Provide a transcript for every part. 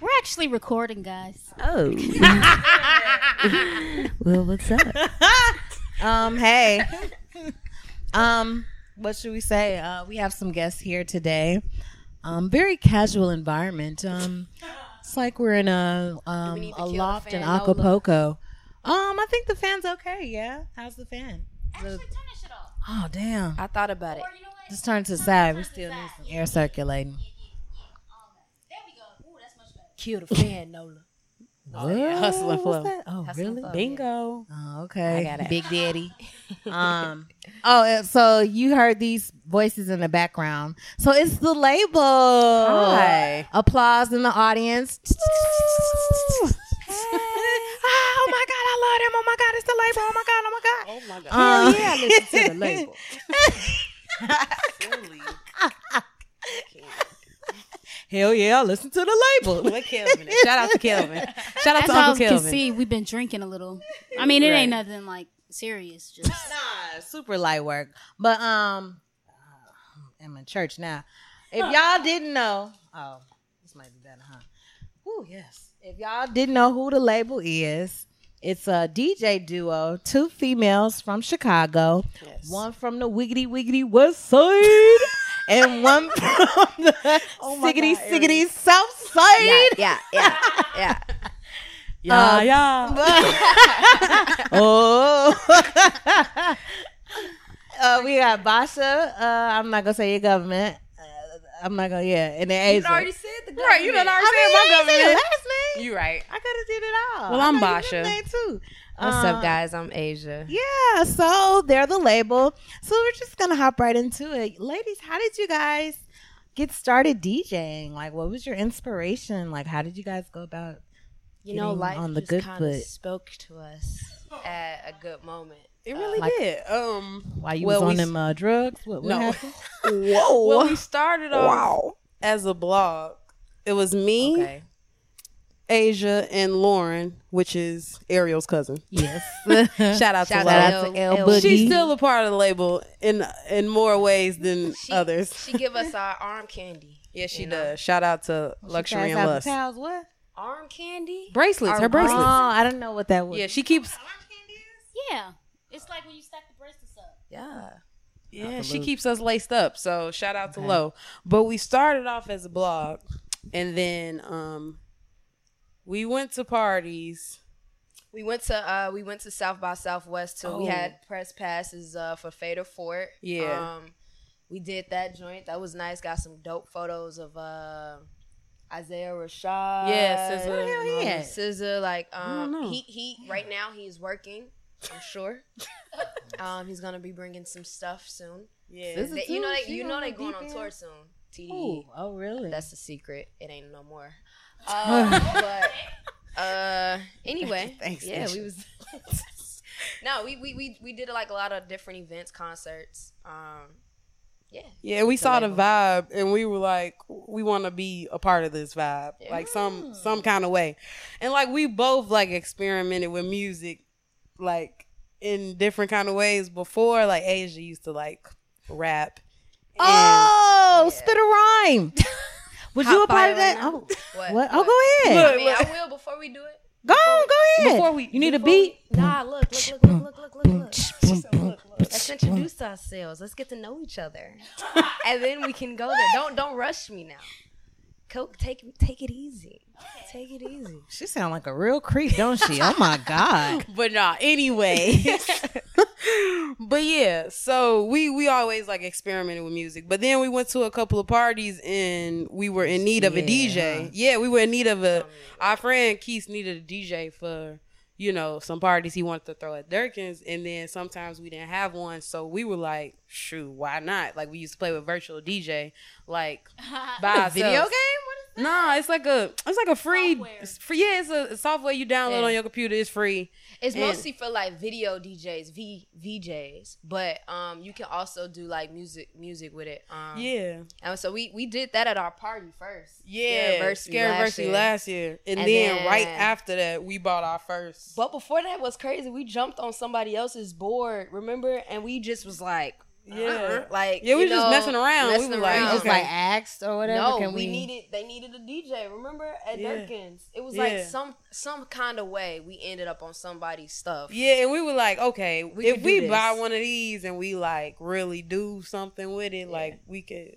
We're actually recording, guys. Oh. well, what's up? Um, hey. Um, what should we say? Uh, we have some guests here today. Um, very casual environment. Um, it's like we're in a um a loft in? Acapulco. Um, I think the fan's okay. Yeah, how's the fan? Actually, turn that shit off. Oh damn! I thought about it. Or you know? Just turn to the side. We still need some air circulating. There we go. Ooh, that's much better. Kill the fan, Nola. Oh, yeah, hustle and flow. Oh, Hustle really? flow. Bingo. Oh, okay. I got it. Big Daddy. um. Oh, so you heard these voices in the background. So it's the label. Hi. Applause in the audience. Oh my god, I love them. Oh my god, it's the label. Oh my god, oh my god. Oh my god. Um, Hell yeah, I listen to the label. Hell yeah, listen to the label. Look Kelvin. Shout out to Kelvin. Shout out As to y'all Uncle can Kelvin. see, we've been drinking a little. I mean, it ain't nothing like serious. Just nah, super light work. But um, I'm in church now. If y'all didn't know, oh, this might be better, huh? Ooh, yes. If y'all didn't know who the label is, it's a DJ duo, two females from Chicago, Yes. one from the wiggity wiggity west side, and one from the my siggity God, siggity south side. Yeah, yeah, yeah, yeah. Uh, yeah. oh. uh, we got Basha. Uh, I'm not gonna say your government. Uh, I'm not gonna. Yeah, and then Asia. already said the government. right. You done already said my government. Last name. You right. I could have did it all. Well, I I'm know your Basha. name too. What's Uh, up, guys? I'm Asia. Yeah, so they're the label. So we're just gonna hop right into it, ladies. How did you guys get started DJing? Like, what was your inspiration? Like, how did you guys go about? You know, getting life on the just good kind of foot. spoke to us at a good moment. It really Like- did. Um, While you Well, was we on s- them uh, drugs? What, what No. happened? whoa. Well, we started off wow. as a blog. It was me, Okay. Asia, and Lauren, which is Ariel's cousin. Yes. Shout out Shout to out Lauren. to L L- Boogie. She's still a part of the label in in more ways than She, others. She give us our arm candy. Yeah, she you know. does. Shout out to Luxury Pass and out the Lust. towels, what? Arm candy. Bracelets, Our her bracelets. Oh. I didn't know what that was. Yeah, she keeps. Arm candy? yeah, it's like when you stack the bracelets up. Yeah. Yeah, she keeps us laced up. So shout out to Lo. But we started off as a blog, and then um, we went to parties. We went to uh we went to South by Southwest too. We Oh. had press passes uh for Fader Fort. Yeah. Um we did that joint. That was nice. Got some dope photos of uh Isaiah Rashad. Yeah, SZA. Where the hell he at? SZA, like um he he right now he's working, I'm sure. um he's gonna be bringing some stuff soon. Yeah, They- you know they you know they the going on tour soon. TDE. Ooh, oh, really? That's the secret. It ain't no more. Uh, but uh, anyway, Thanks, yeah, we was. no, we, we we we did like a lot of different events, concerts. Um, yeah, yeah. We saw the vibe, and we were like, we want to be a part of this vibe, like some some kind of way. And like we both like experimented with music, like in different kind of ways. Before, like Asia used to like rap. And oh, spit a rhyme. Would you a part of that? Oh, what? what? Oh, go ahead. Look. I, mean, I will before we do it. Go on, go ahead. Before we, you need a beat. We, nah, look, look, look, look, look, look, look. look. look, look. Let's introduce ourselves. Let's get to know each other, and then we can go there. Don't don't rush me now. Co- take take it easy. Take it easy. She sound like a real creep, don't she? Oh my god. but nah anyway but yeah so we we always like experimented with music but then we went to a couple of parties and we were in need of a dj yeah we were in need of a our friend keith needed a dj for you know some parties he wanted to throw at Durkins and then sometimes we didn't have one so we were like shoot why not like we used to play with virtual dj like by Video game? ourselves. What is Nah, it's like a it's like a free, Software. free yeah, it's a software you download Yeah. on your computer. It's free. It's And- mostly for like video DJs, V VJs, but um, you can also do like music music with it. Um, Yeah, And so we we did that at our party first. yeah. Scariversary Scariversary year. last year, and, And then, then- right after that, we bought our first. But before that was crazy. We jumped on somebody else's board, remember? And we just was like, Uh-uh. Yeah. uh-uh, like Yeah, we you just know, messing around. We were was like, We around. just Okay. like asked or whatever. No, Can we, we, needed they needed a DJ. Remember at Yeah. Durkins, it was Yeah. like some some kind of way we ended up on somebody's stuff. Yeah, and we were like, okay, We if we do buy one of these and we like really do something with it, like we could,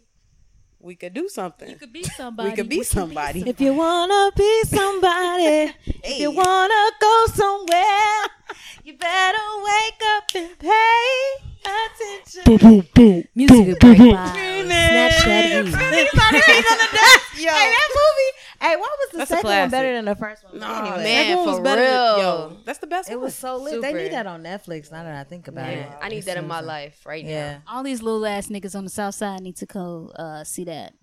we could do something. You could be somebody. we could be somebody. If you wanna be somebody, if you wanna go somewhere, you better wake up and pay attention. Music break by Snapchat Eve. Hey, that movie. Hey, why was the That's second one better than the first one? Nah, anyway, man, second one was for better than- real. yo, that's the best it one. was so lit. They need that on Netflix. Now that I think about it, I need that in my life right Yeah. now. All these little ass niggas on the south side need to go uh, see that.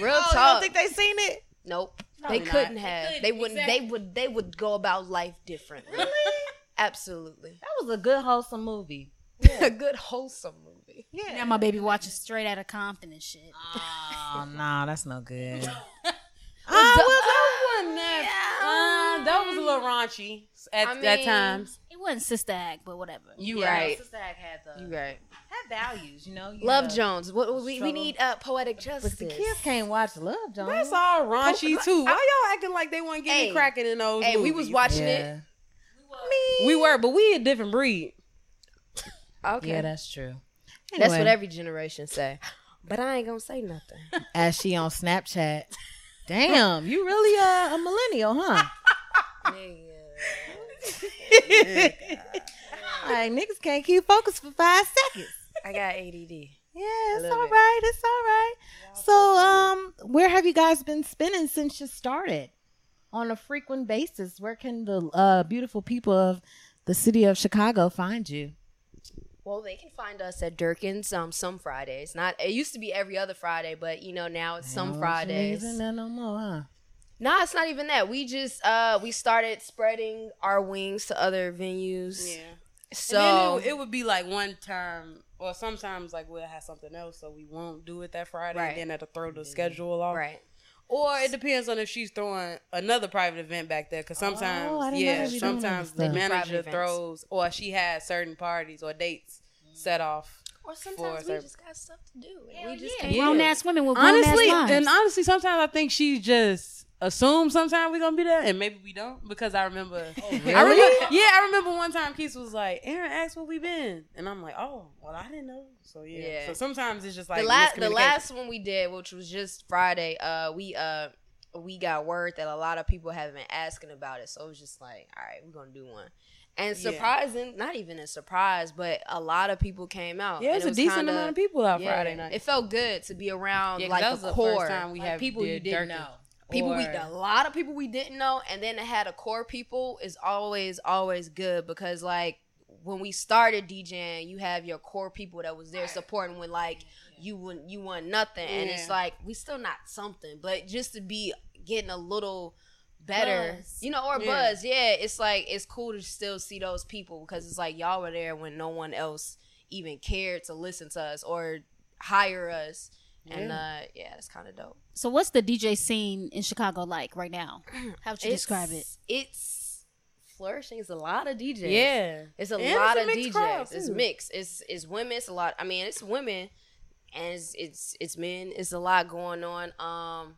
Real Oh, you talk. don't think they seen it? Nope. Probably they couldn't They have. couldn't, They wouldn't. exactly. They would. They would go about life differently. Really? Absolutely. That was a good wholesome movie. a good wholesome movie. Yeah. Now my baby watches straight out of Compton and shit. Oh no, that's no good. Ah, well, that wasn't that. Uh, that was a little raunchy at, I at times. It wasn't Sister Act, but whatever. You Yeah, right. Sister Act had the You right. had values, you know. You Love had- Jones. What we, we need uh, poetic justice. But the kids can't watch Love Jones. That's all raunchy too. Why y'all acting like they weren't getting Hey. cracking in those? Hey, we was watching Yeah. We were, but we a different breed. Okay. Yeah, that's true. That's what every generation say. But I ain't gonna say nothing. as she on Snapchat. Damn, you really uh, a millennial, huh? like niggas can't keep focused for five seconds. I got ADD. Yeah, it's all it. right. It's all right. So, um, where have you guys been spending since you started? On a frequent basis, where can the uh, beautiful people of the city of Chicago find you? Well, they can find us at Durkins um some Fridays. Not it used to be every other Friday, but you know now it's some Don't Fridays. you niggas in there no more, huh? No, it's not even that. We just uh we started spreading our wings to other venues. Yeah. So and then it, it would be like one time, or sometimes like we'll have something else, so we won't do it that Friday. Right. And then that'll throw the schedule off. right. Or it depends on if she's throwing another private event back there. Because sometimes, Oh, I didn't know yeah, they be doing sometimes the manager throws, or she has certain parties or dates mm-hmm. set off. Or sometimes we just got stuff to do. and Hell we just yeah. can't. Yeah. Grown ass women with grown honestly, ass lives. and honestly, sometimes I think she just assumes sometimes we're gonna be there, and maybe we don't. Because I remember, I remember, yeah, I remember one time Keith was like, "Aaron asked where we been," and I'm like, "Oh, well, I didn't know." So yeah, Yeah. so sometimes it's just like the last the last one we did, which was just Friday, uh, we uh we got word that a lot of people have been asking about it, so it was just like, all right, we're gonna do one. And Yeah. surprising, not even a surprise, but a lot of people came out. Yeah, And it's it a decent kinda- amount of people out yeah, Friday night. It felt good to be around Yeah, 'cause like that was the core first time we Like have people you did didn't know. People we a lot of people we didn't know and then it had a core people is always always good because like when we started DJing you have your core people that was there supporting when like you wouldn't you want nothing and it's like we still not something but just to be getting a little better Buzz. you know or Yeah. buzz yeah it's like it's cool to still see those people because it's like y'all were there when no one else even cared to listen to us or hire us and uh yeah that's kind of dope so what's the DJ scene in Chicago like right now? How would you describe it? It's- It's flourishing. It's a lot of DJs. Yeah, it's a And lot it's a of DJs. crowd, it's mixed. It's it's women. It's a lot. I mean, it's women, and it's it's it's men. It's a lot going on. Um,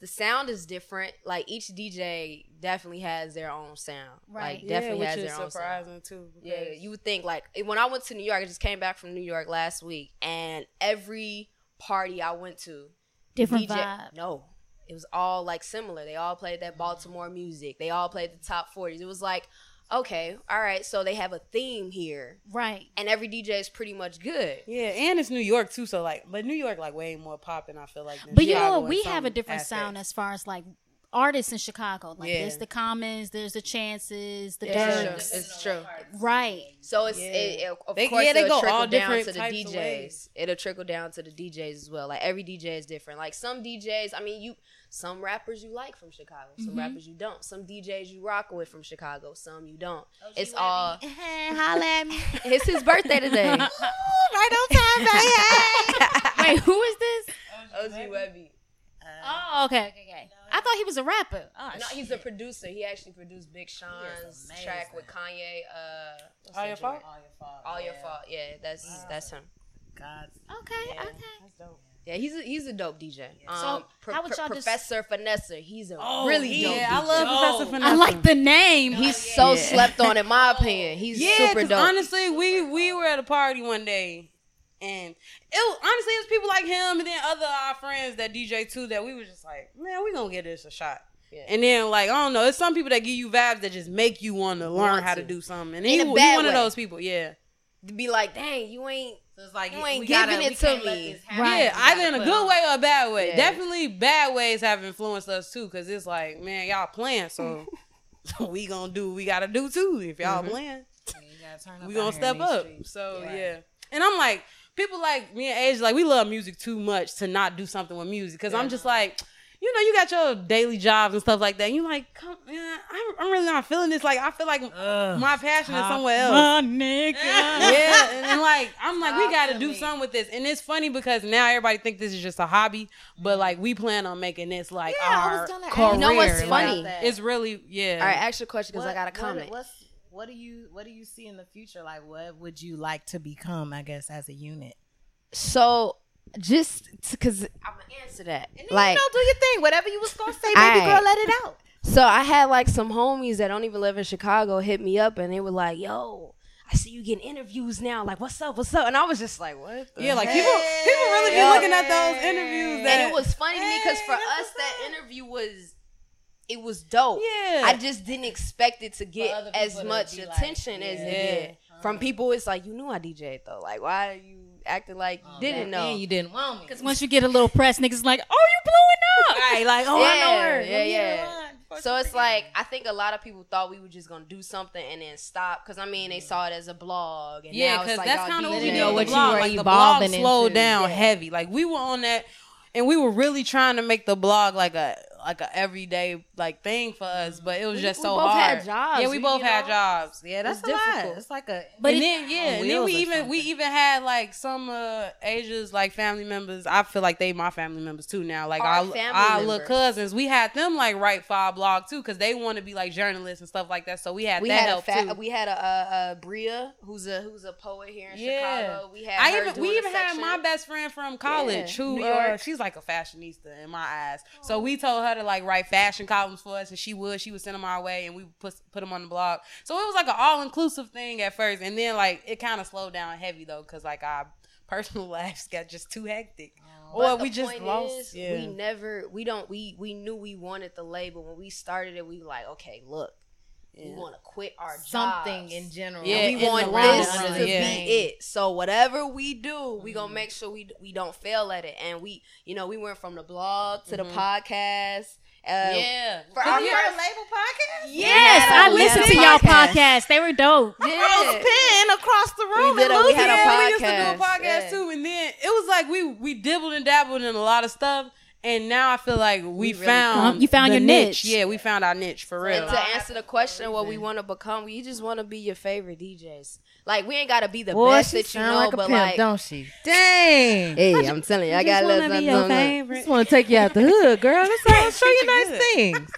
the sound is different. Like each DJ definitely has their own sound. Right. Like definitely yeah, has which their is own sound. surprising too. Yeah, you would think like when I went to New York, I just came back from New York last week, and every party I went to, Different DJ vibe. No, it was all like similar. They all played that Baltimore music. They all played the top forties. It was like, okay, all right, so they have a theme here, Right. and every DJ is pretty much good. Yeah, and it's New York too, so like, but New York like way more popping. I feel like, than But you know what? We have a different sound as far as like artists in Chicago. Like Yeah. there's the Commons, there's the Chances, the It's true. Durks. It's true. Right. So it's Yeah. it, it- of They- course yeah, they it'll go trickle all down different to the DJs. It'll trickle down to the DJs as well. Like every DJ is different. Like some DJs, I mean, you some rappers you like from Chicago, some mm-hmm. rappers you don't. Some DJs you rock with from Chicago, some you don't. Oh, it's all. Holla at me. It's his birthday today. right on time, baby. Wait, who is this? Oh, OG Webby. Oh, okay, okay, okay. I thought he was a rapper. Oh, No, he's a producer. He actually produced Big Sean's track with Kanye. Uh, what's All your fault? All your fault. All your fault. Yeah, that's that's him. God. okay, okay. That's dope. Yeah, he's a, he's a dope DJ. Um, So, Pro- how would y'all just- Professor Finessa, he's a Oh, really dope. yeah, DJ. I love Professor Finesse. I like the name. He's so slept on, in my opinion. He's Yeah, super 'cause dope. honestly, we we were at a party one day, and it like him and then other our friends that DJ too that we were just like, man, we gonna get this a shot. Yeah. And then like I don't know, it's some people that give you vibes that just make you want to learn Want how to to. do something. And In he, a he bad one of those people, yeah. to be like, dang, you ain't. So it's like You ain't giving gotta- it to me. this happen. Right. Yeah, either in a good way or a bad way. Yeah. Definitely bad ways have influenced us too, because it's like, man, y'all playing, so we gonna do what we gotta do too. If y'all Mm-hmm. playing, You gotta turn up we gonna step up. streets. So Right. yeah, and I'm like, people like me and Age, like we love music too much to not do something with music, because I'm just like. You know, you got your daily jobs and stuff like that. And you like, come, man, I'm, I'm really not feeling this. Like, I feel like Ugh. my passion is somewhere else My nigga. yeah, and, and like I'm like we got to to do me. something with this, and it's funny because now everybody think this is just a hobby, but like we plan on making this like Yeah, I our was gonna ask career. You know what's Like, funny? It's really yeah. All right, ask your question because I got a comment. what's what do you what do you see in the future? Like, what would you like to become? I guess as a unit. So, just because I'm gonna answer that, like, you know, do your thing. Whatever you was gonna say, baby Aight. girl, let it out. so I had like some homies that don't even live in Chicago hit me up and they were like, "Yo." I see you getting interviews now. Like, what's up? What's up? And I was just like, what? the yeah, like heck? people people really be Yeah. looking at those interviews. That, and it was funny to me because for us that interview was it was dope. Yeah. I just didn't expect it to get as much be like, attention as yeah. it did. Uh-huh. From people, it's like you knew I DJ'd though. Like, why are you acting like you oh, didn't know? And you didn't want me. Because once you get a little press, niggas like, oh, you blowing up. right, like, oh, I know Yeah, her. yeah, Let yeah. her so it's like I think a lot of people thought we were just gonna do something and then stop because I mean they saw it as a blog and yeah, because like that's kind of what we DJing. did know with what the you were Like the blog evolving slowed into. down Yeah. heavy. Like we were on that, and we were really trying to make the blog like a like a everyday like thing for us, but it was We- just we so both hard. had jobs, Yeah, we both had know? jobs. yeah, that's it's a lot. It's like a. But and it- then yeah, and then we even we even had like some uh Asia's like family members. I feel like they my family members too now. Like Our our our little cousins, we had them like write for our blog too because they want to be like journalists and stuff like that. So we had we that had a help fa- too. we had a, a, a Bria who's a who's a poet here in Yeah. Chicago. We had I even we even had my best friend from college Yeah, who uh, she's like a fashionista in my eyes. So we told her to like write fashion columns for us, and she would. She would send them our way, and we would put put them on the blog. So it was like an all inclusive thing at first, and then like it kind of slowed down heavy though, because like our personal lives got just too hectic, oh, or the we just lost. is, yeah. We never, we don't, we we knew we wanted the label when we started it. We were like, okay, look, we want to quit our something jobs. in general. Yeah, And we want the long this run, to yeah. be it. So whatever we do, we Mm-hmm. gonna make sure we we don't fail at it. And we, you know, we went from the blog to the Mm-hmm. podcast. Uh, yeah, For Oh, our you first- a label podcast? Yes, I a- I listened to a y'all podcast. podcast. They were dope. Rose Yeah. Penn across the room. did in a- we had a Louisiana. we used to do a podcast, podcast yeah. too, and then it was like we we dibbled and dabbled in a lot of stuff, and now I feel like we, really found found- you found your niche. Yeah, we found our niche for real. And to answer the question, what we want to become, we just want to be your favorite DJs. Like we ain't gotta be the Boy, best that you know, like but pimp, like, don't she? Dang. hey, I'm telling you, I got a little something. something. just want to take you out the hood, girl. That's all. I'll show you nice good. things.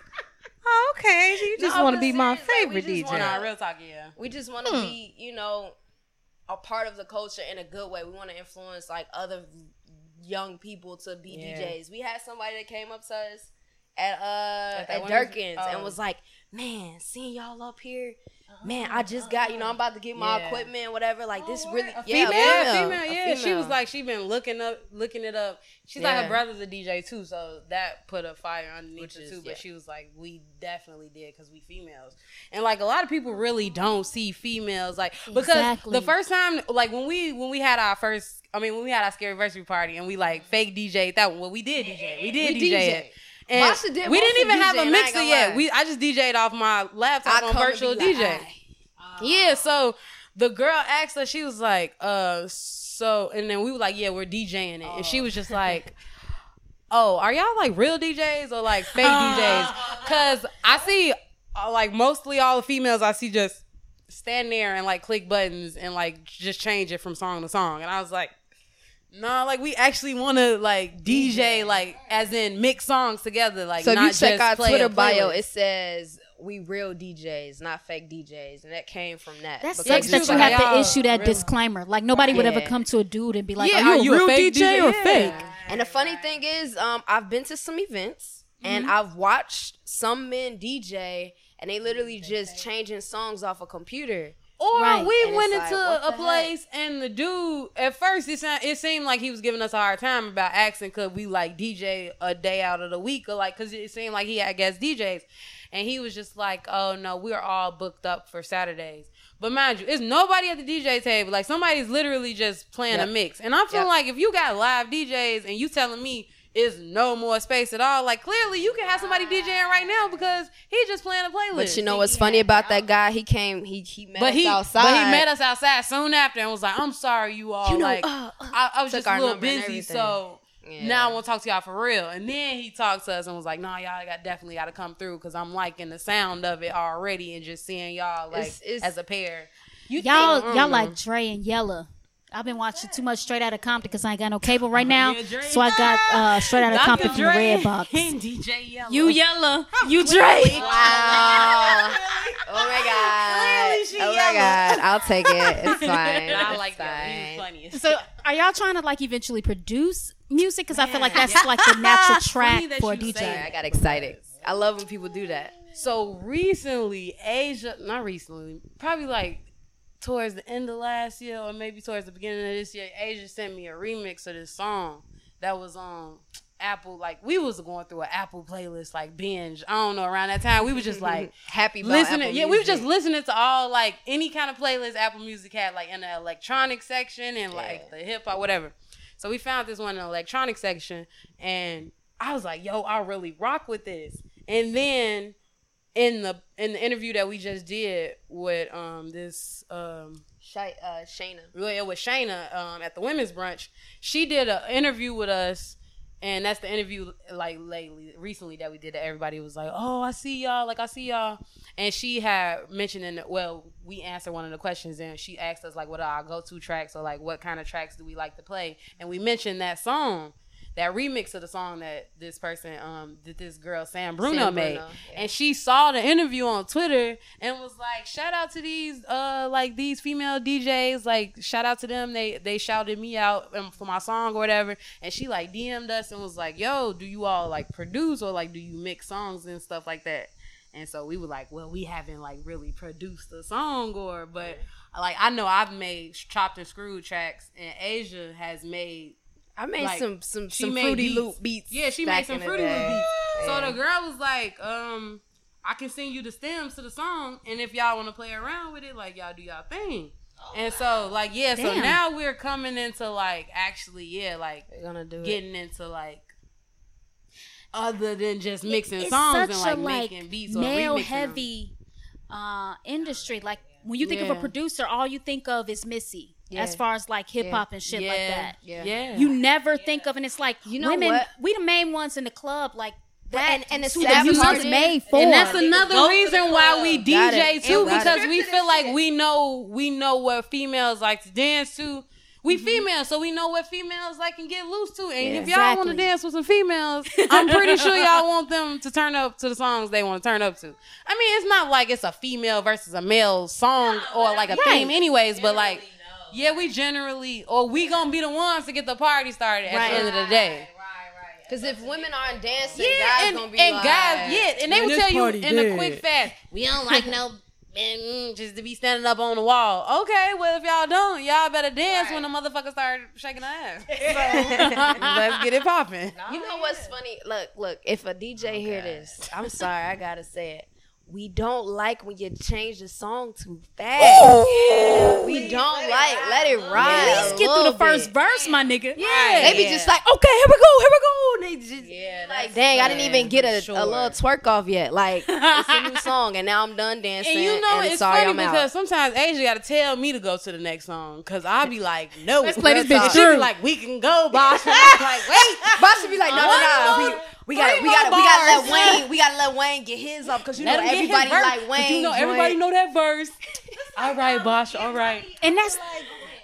Oh, okay. So you just No, want to be my saying, like, we favorite just DJ. Nah, real talk, yeah. We just want to hmm. be, you know, a part of the culture in a good way. We want to influence like other young people to be Yeah. DJs. We had somebody that came up to us at uh At at, Durkins and oh. was like, "Man, seeing y'all up here, man, I just got, you know, I'm about to get my Yeah. equipment, whatever. Like this oh, really, A yeah, female, a female, a yeah. She was like, she been looking up, looking it up. She's like, her brother's a DJ too, so that put a fire underneath Which her too. But yeah. she was like, we definitely did because we females, and like a lot of people really don't see females like because Exactly. the first time, like when we when we had our first, I mean when we had our scary anniversary party and we like fake DJ that one. Well, we did DJ, we did We DJ DJ. And did we didn't even of have a DJing, mixer yet. We I just DJ'd off my laptop I on virtual like, DJ. Yeah, so the girl asked us, she was like, uh, so, and then we were like, yeah, we're DJing it. And she was just like, oh, are y'all like real DJs or like fake DJs? Cause I see, uh, like, mostly all the females I see just stand there and like click buttons and like just change it from song to song. And I was like, nah, like, we actually want to like DJ, like, as in mix songs together. Like, So if not you check just our Twitter bio, it says we real DJs, not fake DJs, and that came from that. That because sucks that you like, have to issue that really- disclaimer. Like nobody would ever come to a dude and be like, Yeah, "Are you a real fake DJ, or Yeah. fake?" And the funny thing is, um, I've been to some events and Mm-hmm. I've watched some men DJ, and they literally just changing songs off a computer. Or Right. we And went into like, a place and the dude at first it sound, it seemed like he was giving us a hard time about asking could we like DJ a day out of the week or like because it seemed like he had guest DJs, and he was just like, oh no, we're all booked up for Saturdays. But mind you, it's nobody at the DJ table. Like somebody's literally just playing Yep. a mix, and I feel Yep. like if you got live DJs and you telling me. Is no more space at all. Like clearly, you can have somebody DJing right now because he's just playing a playlist. But you know what's funny about that guy? He came, he he met But us he, outside. but he met us outside soon after and was like, "I'm sorry, you all. You know, like, uh, uh, I, I was just a little busy, so Yeah. now I want to talk to y'all for real." And then he talked to us and was like, "Nah, y'all got definitely got to come through because I'm liking the sound of it already and just seeing y'all like It's- it's- as a pair." Y'all, think- y'all mm. like Dre and Yella. I've been watching too much Straight Outta Compton because I ain't got no cable right now. Yeah, so I got uh, Straight Outta Compton from the Red Box. and DJ Yellow. You Yella, you Dre. Wow. oh my god. Clearly she oh my god. I'll take it. It's fine. I like that. He funniest. So are y'all trying to like eventually produce music? Because I feel like that's like the natural track for a DJ. say I got excited. I love when people do that. So recently, Asia, not recently, probably like towards the end of last year or maybe towards the beginning of this year, Asia sent me a remix of this song that was on Apple. Like we was going through an Apple playlist, like binge. I don't know. Around that time, we was just like Happy listening. Yeah, we was just listening to all like any kind of playlist Apple Music had, like in the electronic section and like Yeah. the hip hop, whatever. So we found this one in the electronic section, and I was like, "Yo, I really rock with this." And then in the in the interview that we just did with um this um Shay, uh, Shayna. well, with Shayna um, at the women's brunch. She did an interview with us, and that's the interview like lately, recently that we did. That everybody was like, "Oh, I see y'all," like I see y'all, and she had mentioned in the, well, we answered one of the questions, and she asked us like, "What are our go-to tracks, or like what kind of tracks do we like to play?" And we mentioned that song. That remix of the song that this person, um, that this girl Sam Bruno Sam made, yeah. and she saw the interview on Twitter and was like, "Shout out to these uh like these female DJs, like shout out to them. They they shouted me out um, for my song or whatever." And she like DM'd us and was like, "Yo, do you all like produce or like do you mix songs and stuff like that?" And so we were like, "Well, we haven't like really produced a song or but like I know I've made chopped and screwed tracks and Asia has made I made Like, some some she some made fruity beats. loop beats. yeah, she made some Fruity Loop beats. So the girl was like, um, I can send you the stems to the song, and if y'all want to play around with it, like y'all do y'all thing. And so, like, yeah, so Damn. now we're coming into like actually, yeah, like We're gonna do it. getting into like other than just mixing songs and like a like making beats or male remixing them. heavy uh, industry. Like when you think of a producer, all you think of is Missy. Yeah. As far as like hip hop and shit yeah, like that. Yeah. yeah. You never think of, and it's like You know women. what? We the main ones in the club. Like that, and- and the who sad music is is- made for. and that's another to reason why we DJ too, because we feel like we know we know what females like to dance to. We Mm-hmm. females, so we know what females like and get loose to. And Yeah. if y'all want to dance with some females, I'm pretty sure y'all want them to turn up to the songs they want to turn up to. I mean, it's not like it's a female versus a male song or like a Right. theme, anyways. But like, yeah, we generally or we gonna be the ones to get the party started at Right. the end of the day. Right, right. Because if women aren't dancing, Yeah, guys and, gonna be and like, guys, yeah, and they Man, will tell you party in a quick fast, we don't like no man, mm, just to be standing up on the wall. Okay, well if y'all don't, y'all better dance when the motherfucker start shaking their ass. So, let's get it popping. You know what's funny? Look, look. If a DJ hear this, I'm sorry, I gotta say it. We don't like when you change the song too fast. Oh. We don't like let it ride. At least a get through the first bit. verse, my nigga. Yeah, they be Yeah. just like, okay, here we go, here we go. And they just Yeah, like, that's dang, I didn't even get a, sure. a little twerk off yet. Like, it's a new song, and now I'm done dancing. And you know, and it's sorry, funny I'm out. because sometimes Asia got to tell me to go to the next song because I'll be like, no. Let's play this real bitch talk. She be through. like, we can go, boss. Like, wait. Boss should be like, no, no, no. One We, got, three we got, more we got to let. Wayne, we got to let Wayne get his off because you Let know him get his everybody verse, like 'cause Wayne. You know, everybody joint. know that verse. all right, Bosh. All right. And that's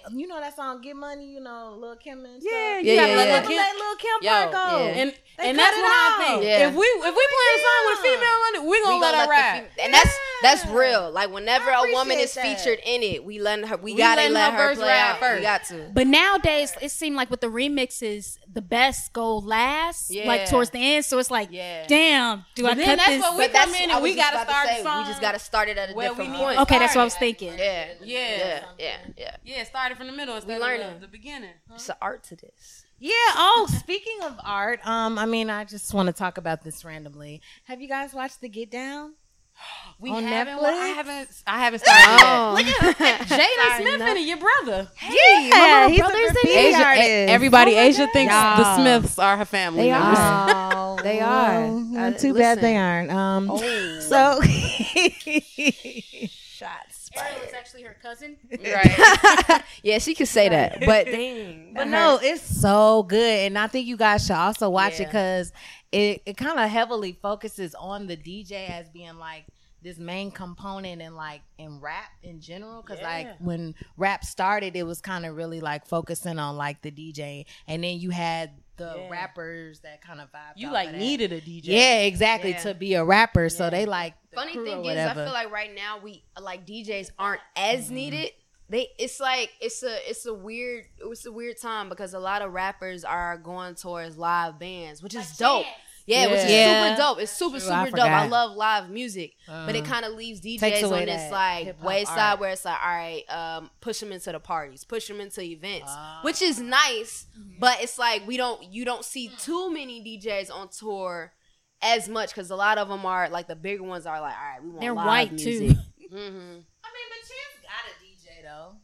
um, You know that song "Get Money"? You know Lil Kim and Yeah, stuff. you Yeah, yeah, let yeah. Lil' Let Kim- Lil Kim Yo, part go. yeah. And They and cut that's it what I think. Yeah. If we if we playing a song with female on it, we We gonna let her the ride. fem- and that's that's real. Like whenever a woman is that. featured in it, we letting her. We, We gotta let her her play out. first. We got to. But nowadays, it seemed like with the remixes, the best go last, Yeah. like towards the end. So it's like, Yeah. damn, do I But then cut that's this? what we But that's come in and we gotta about to start the say, song We just gotta start it at a where different need point. to okay, that's what I was thinking. Yeah, Yeah. yeah, yeah, yeah. Yeah, started from the middle instead of learning. the, the beginning. It's an art to this. Yeah. Oh, speaking of art, um, I mean, I just want to talk about this randomly. Have you guys watched The Get Down? We On haven't. Netflix? I haven't. I haven't started Oh. yet. Jaden Smith and your brother. yeah, he's a brothers in graffiti Asia, artist. everybody. Oh Asia God. thinks Y'all. the Smiths are her family. They members. are. Oh, They are. well, Uh, too bad they aren't. Um, Oh. so Shots. Ariel is actually her cousin. Right. yeah, she could say that, but dang. But that no, it's so good, and I think you guys should also watch it because it it kind of heavily focuses on the DJ as being like this main component in like in rap in general. Because like when rap started, it was kind of really like focusing on like the DJ, and then you had the Yeah. rappers that kind of vibe. You like needed a DJ. Yeah, exactly. Yeah. To be a rapper, so they like the Funny thing is, I feel like right now we like DJs aren't as mm-hmm. needed. They it's like it's a it's a weird it's a weird time because a lot of rappers are going towards live bands, which is dope. Yeah, which is Yeah. super dope. It's super True, I super dope. I love live music, but it Uh, kind of leaves DJs takes away on this like hip-hop wayside art. where it's like, all right, um, push them into the parties, push them into events, Ah. which is nice. But it's like we don't you don't see too many DJs on tour as much because a lot of them are like the bigger ones are like, all right, we want They're live white, music. too. hmm I mean, but Chance got a DJ though.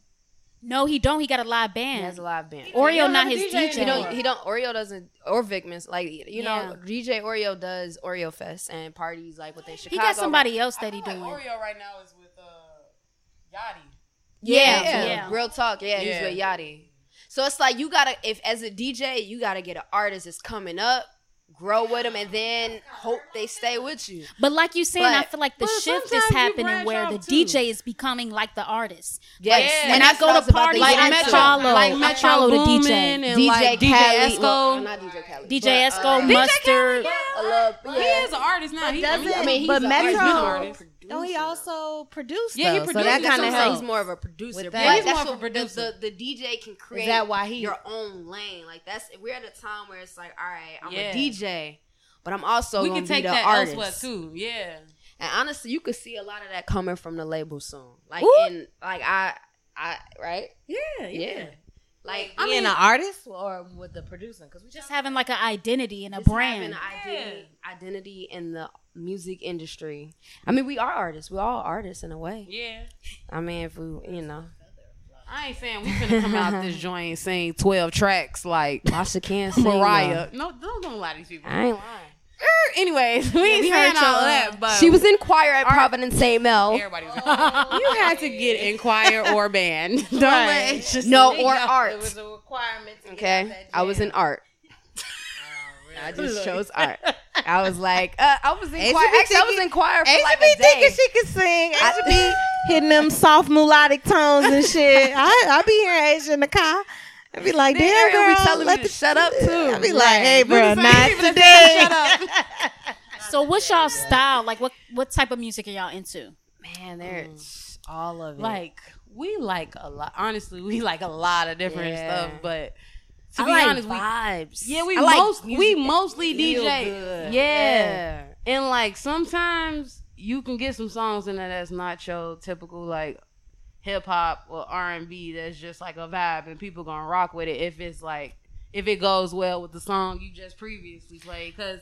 No, he don't. He got a live band. He has a live band. Oreo don't not have a his DJ DJ. He don't. anymore. He don't. Oreo doesn't. Or Vic Mensa. Like you Yeah. know, DJ Oreo does Oreo Fest and parties like within he Chicago. He got somebody else I that he feel like doing. Oreo right now is with uh, Yachty. Yeah, Yeah, yeah. Real talk. Yeah, Yeah. he's with Yachty. So it's like you gotta, if as a DJ, you gotta get an artist that's coming up, grow with them, and then hope they stay with you. But like you saying, I feel like the shift is happening where the too. DJ is becoming like the artist. Yes. Yeah. and When I go to parties, get I into. follow- like I follow the DJ. and DJ like DJ Esco. Well, not DJ Khaled. DJ but, Esco, uh, Mustard. a little, He yeah. is an artist now. He, doesn't- I mean, he's but a- Metro- he's been an artist. Don't he also produced. Yeah, he produced. So that kind of helps. He's more of a producer. With But that. He's more of a producer. The, the, the DJ can create that why he- your own lane. Like that's we're at a time where it's like, all right, I'm Yeah. a DJ, but I'm also we gonna can take the that artist. elsewhere too. Yeah. And honestly, you could see a lot of that coming from the label soon. Like Ooh. in like I I right? Yeah. Yeah. Like I mean, an artist or with the producing? Because we Just having like an identity and a just brand. having an identity, identity in the music industry. I mean, we are artists. We're all artists in a way. Yeah. I mean, if we, you know, I ain't saying we finna come out this joint and sing twelve tracks like Masha can't sing. Mariah. No, don't don't lie to these people. I ain't lying. Er, Anyways, we ain't we saying heard all that, but She was in choir at Providence St. Mel. Everybody was. you had to get in choir or band. Don't let it just No, or art. It was a requirement. To get out Okay, that I was jam. in art. I just chose art. I was like, uh, I was in Asia choir. be Actually, I was in choir for Asia like be a thinking day. she could sing. Asia I- be hitting them soft melodic tones and shit. I I be hearing Asia in the car. I be like, damn Ariel girl, be telling let me to the- shut up too. I be like, hey, bro, the not people today. shut up. so what's y'all style? Like what what type of music are y'all into? Man, there's all of it. Like we like a lot. Honestly, we like a lot of different Yeah. stuff. But to I be like honest, we vibes. yeah we I like most music we mostly DJ. good. Yeah. and like sometimes you can get some songs in there that's not your typical like hip hop or R and B. That's just like a vibe, and people gonna rock with it if it's like if it goes well with the song you just previously played. Because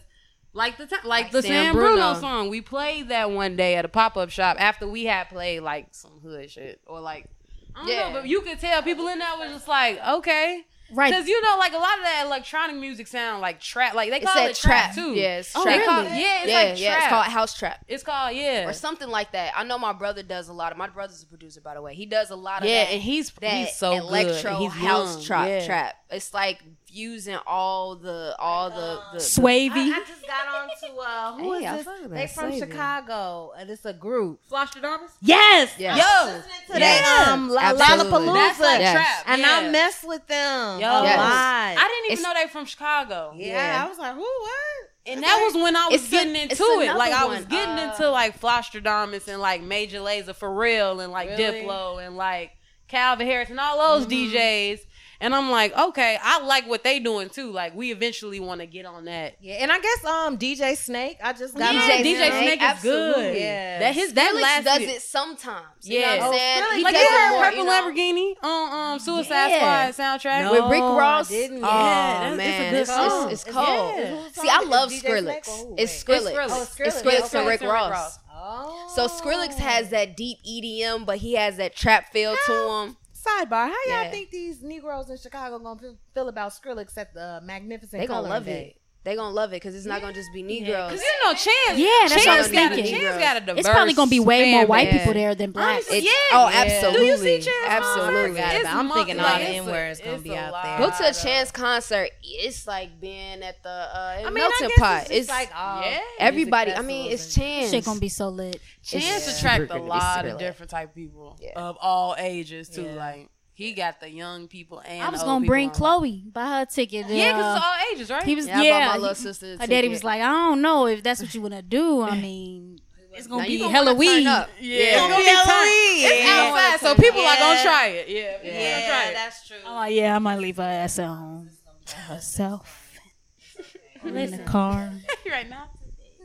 Like the time, like the Sam Sam Bruno. Bruno. song. We played that one day at a pop up shop after we had played like some hood shit or like I don't Yeah. know, but you could tell people in there was just like okay, Right. Because you know, like a lot of that electronic music sound like trap, like they call that it trap, trap too. Yeah, it's Oh, trap. They call- really? yeah, it's yeah, like yeah. It's called house trap. It's called yeah, or something like that. I know my brother does a lot of. My brother's a producer, by the way. He does a lot of yeah, that. and he's that he's so electro good. He's house trap. yeah. Trap. It's like fusing all the all the, the, the Swavy. I, I just got on to uh, who is Hey, I this? fuck They from Slavy. Chicago, and it's a group. Flosstradamus? yes. Yeah. Yo, To Yes. they, um, La- Lollapalooza, that's like Yes. trap, and yeah. I mess with them Yo. a Yes. lot. I didn't even It's- know they from Chicago. yeah, Yeah. I was like, who? What? And that was when I was It's getting a- into it. another Like I was one. getting Uh, into like Flosstradamus and like Major Lazer for real and like Really? Diplo and like Calvin Harris and all those Mm-hmm. DJs. And I'm like, okay, I like what they doing too. Like we eventually want to get on that. Yeah, and I guess um DJ Snake. I just got Yeah, DJ DJ Snake, Snake, is good. Yeah. That his that Skrillex last does it sometimes. You know Yeah. what I'm Oh, saying? Skrillex He Like does you heard Purple you know? Lamborghini on um Suicide Yeah. Squad soundtrack? No, with Rick I Ross. didn't. Oh that's- man, it's it's, a good it's, song. it's cold. it? Whose See, I love DJ Skrillex. Snake or who? It's Wait. Skrillex. Skrillex. Oh, It's Skrillex. Skrillex Okay. and Rick Rick Ross. Ross. Oh. So Skrillex has that deep EDM, but he has that trap feel to him. Sidebar: How y'all Yeah. think these Negroes in Chicago gonna feel, about Skrillex at the Magnificent? They gonna love Day? It. They gonna love it because it's not gonna just be Negroes. Because you know Chance. Yeah, that's Chance what I was got a- thinking. Chance got a diverse It's probably gonna be way more white base. people there than blacks. Honestly, It- Yeah. Oh, Yeah. absolutely. Do you see Chance Absolutely. concert? It's I'm mo- thinking all like, the it's a- N-words gonna be out lot. there. Go to a Chance concert. It's like being at the uh, I mean, melting I pot. It's, It's, like all Yeah. everybody. I mean, it's and- Chance. Shit gonna be so lit. Chance It's attract a lot of different type of people of all ages too. Like he got the young people and I was the gonna bring people on. Chloe, buy her a ticket. Yeah, because uh, it's all ages, right? he was Yeah, yeah. I bought my little sister. her a daddy was like, I don't know if that's what you wanna do. I mean, it's gonna Now, be you gonna Halloween. yeah, Yeah. it's gonna be Halloween. tight. It's Yeah. outside, so Yeah. people are gonna try it. Yeah, people Yeah, gonna try it. that's true. Oh yeah, I might leave her ass at home by herself in the car. right now.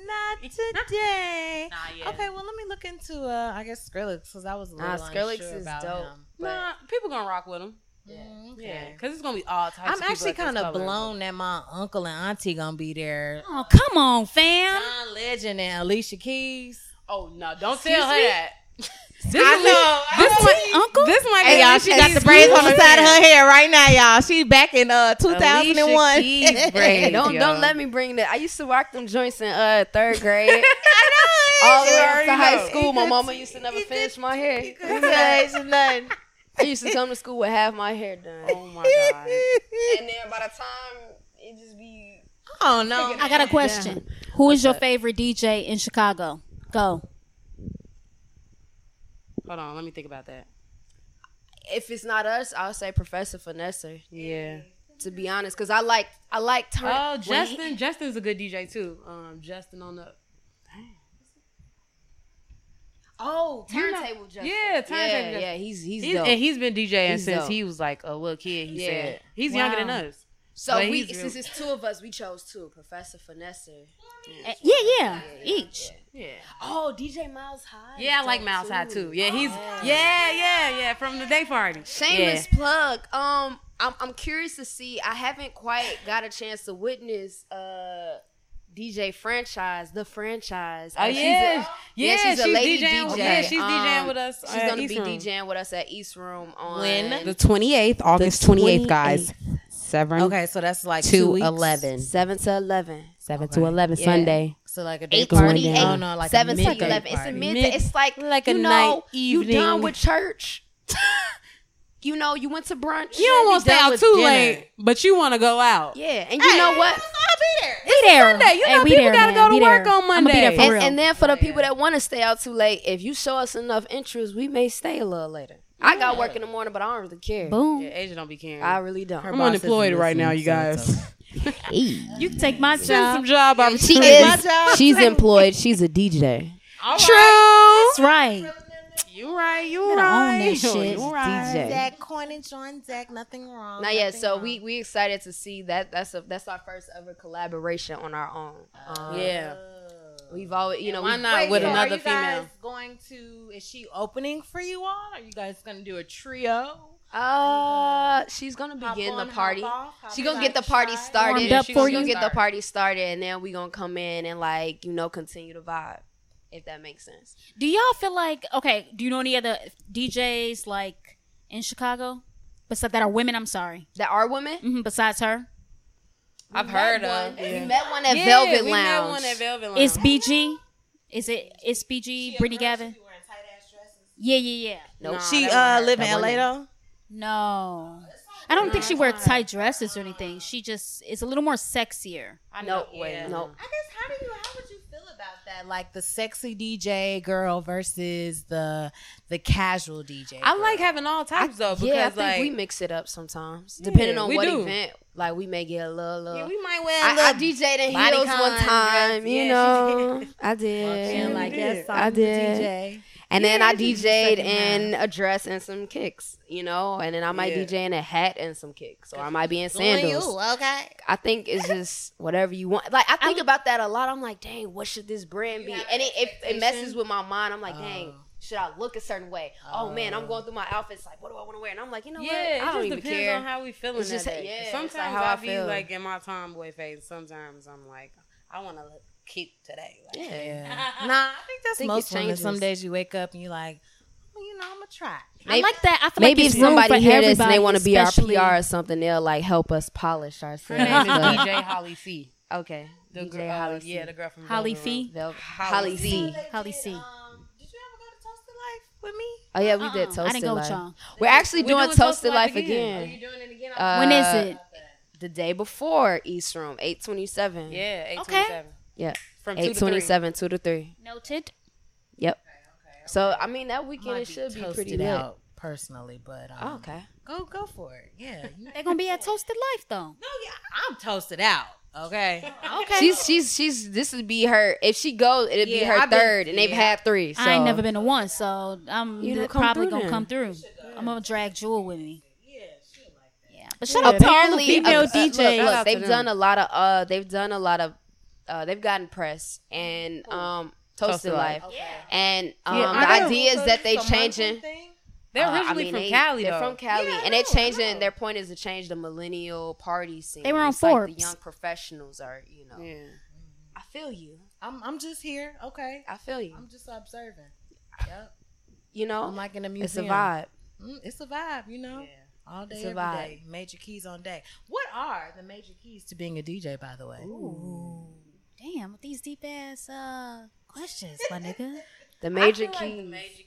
Not today. Nah, yeah. Okay, well, let me look into uh, I guess Skrillex because I was a little Nah, Skrillex unsure is about dope. him. Nah, people gonna rock with him. Mm, Yeah, okay. because it's gonna be all types. I'm of actually kind of blown that my uncle and auntie gonna be there. Oh come on, fam. John Legend and Alicia Keys. Oh no! Don't Excuse tell her me? that. This I is- know. This Auntie, might, uncle? This might Hey y'all, she got the braids on the side of her hair right now, y'all. She back in uh 2001. Braids, Don't yo. don't let me bring that. I used to rock them joints in uh third grade. I know. All the way up to high know. school. My mama used to never finish my hair. It's nothing. I used to come to school with half my hair done. Oh my god! And then by the time it just be Oh no. I got a question. Who is your favorite DJ in Chicago? Go. Hold on, let me think about that. if it's not us, I'll say Professor Finessa. Yeah. To be honest, because I like I like turn. Oh, Justin. he- Justin's a good DJ too. Um, Justin on the. oh, You know- turntable Justin. Yeah, turntable Yeah, Justin. yeah, he's he's, He's, and he's been DJing He's since dope. he was like a little kid. He Yeah. said he's younger than us. So but we since it's two of us, we chose two. Professor Finessa. Uh, Yeah, yeah. Each. Yeah. Oh, DJ Miles High. Yeah, I like Mouse High too. Yeah, he's yeah, yeah, yeah, from the day party. Shameless plug. Um, I'm I'm curious to see. I haven't quite got a chance to witness uh DJ franchise, the franchise. Oh Uh, she's a- yeah, yeah, she's a lady DJing. DJ. Yeah, she's Um, DJing with us. She's gonna East be Room. DJing with us at East Room on When? the twenty eighth, August twenty eighth, guys. Seven Okay, so that's like two to weeks. eleven. seven to eleven. Seven Okay. to eleven Yeah. Sunday. So like a day Eight party. twenty eight. Oh no, like seven a to midday eleven. It's a party. midday. Mid- it's like like a you know, night You done with church. you know, you went to brunch. You don't want to stay out too dinner. late, but you want to go out. Yeah, and you know what? I'll be there. Be there. Sunday. You Hey, know we people there, gotta man. go to Be work there. on I'ma be there Monday. for And, real. and then for the people that want to stay out too late, if you show us enough interest, we may stay a little later. I got work in the morning, but I don't really care. Boom. Yeah, Asia don't be caring. I really don't. Her I'm unemployed right now, you so it's guys. You can take my Send some job. job She opportunities. My is. job. She's employed. She's a DJ. True. That's right. You right. You Better own right. that shit. You right. DJ. Zach Coin join Zach. Nothing wrong. Not yet. So wrong. we we excited to see that. That's a that's our first ever collaboration on our own. Um, Yeah. We've always you know Why we- not Wait, with so another are you guys female? going to? Is she opening for you all? Are you guys going to do a trio? Uh, she's gonna begin on, the party. off, hop She gonna get the party shy. started. Warmed up She gonna get the party started, and then we gonna come in and like you know continue to vibe, if that makes sense. Do y'all feel like okay? Do you know any other DJs like in Chicago, besides that are women? I'm sorry. That are women. hmm besides her, I've heard of. one. Yeah. We met one at Yeah, Velvet we Lounge. met one at Velvet Lounge. it's BG. Is it? It's BG. Brittany Gavin. Yeah, yeah, yeah. Nope. Nah, She uh live in LA though. No, I don't think she wears tight dresses or anything. She just is a little more sexier. I No, know. wait, yeah. no. I guess how do you how would you feel about that? Like the sexy DJ girl versus the the casual DJ. I girl? like having all types though because yeah, I think like we mix it up sometimes, depending on what do. event. Like we may get a little, little. yeah, we might wear. I, a I little DJ'd in body heels one time, dress. you Yeah, know. I did. And like yes. I'm I the did. DJ. And then I Yeah, DJ'd in a dress and some kicks, you know, and then I might Yeah. DJ in a hat and some kicks, or I might be in sandals. you, okay. I think it's just whatever you want. Like I think about that a lot. I'm like, dang, what should this brand be? And it, it, it messes with my mind. I'm like, dang, Oh. should I look a certain way? Oh man, I'm going oh. through my outfits. Like, what do I want to wear? And I'm like, you know Yeah, what? it I don't just even depends care. on how we feeling It's that just- yeah, sometimes like I, I be feel. like in my tomboy phase. Sometimes I'm like, I want to kick today. Like, yeah. Nah, I think that's Think most women. changes. Some days you wake up and you're like, well, you know, I'm gonna try. I like that. I feel Maybe like if somebody for hear this and they want to be our PR or something, they'll like help us polish ourselves. Her ourselves. name is But- DJ Holly C. okay, The DJ girl, Holly uh, C. yeah, the girl from Holly Velvet Fee? Room. Vel- Holly Holly C. C. Holly C. Um, did you ever go to Toasted Life with me? Oh yeah, we did Uh-uh, Toasted I didn't go with y'all. We're actually We're doing, doing Toasted, Toasted Life Life again. again. doing it again? Uh, When is it? The day before East Room, eight twenty seven. Yeah, eight Okay. twenty seven. Yeah, From two to eight twenty seven, two to three. Noted. Yep. So I mean that weekend Might it should be pretty toasted lit. out personally, but um, Oh, okay. go go for it. Yeah. They're gonna be at Toasted Life though. no, yeah, I'm toasted out. Okay. Okay. She's she's she's this would be her if she goes it'd be her I've been- third and they've yeah. had three. So I ain't never been to one, so I'm You know, probably gonna then. come through. I'm gonna drag Jewel with me. Yeah, but shout out to all the apparently female uh, uh, DJs. Look, look, out they've done a lot of uh they've done a lot of uh they've gotten press and um Toasted, Toasted Life. Life. and um Yeah, the I idea is that they're changing They're uh, I originally mean, from they- Cali They're though. from Cali, Yeah, I and they're changing. Their point is to change the millennial party scene. They were on It's like Forbes. the young professionals are, you know. yeah. I feel you. I'm I'm just here. Okay. I feel you. I'm just observing. Yep. You know, I'm like in a it's a vibe. Mm, it's a vibe, you know. All day, It's every vibe. day. Major keys on day. What are the major keys to being a DJ, by the way? Damn, with these deep ass uh, questions, my nigga. The major I feel like the key. major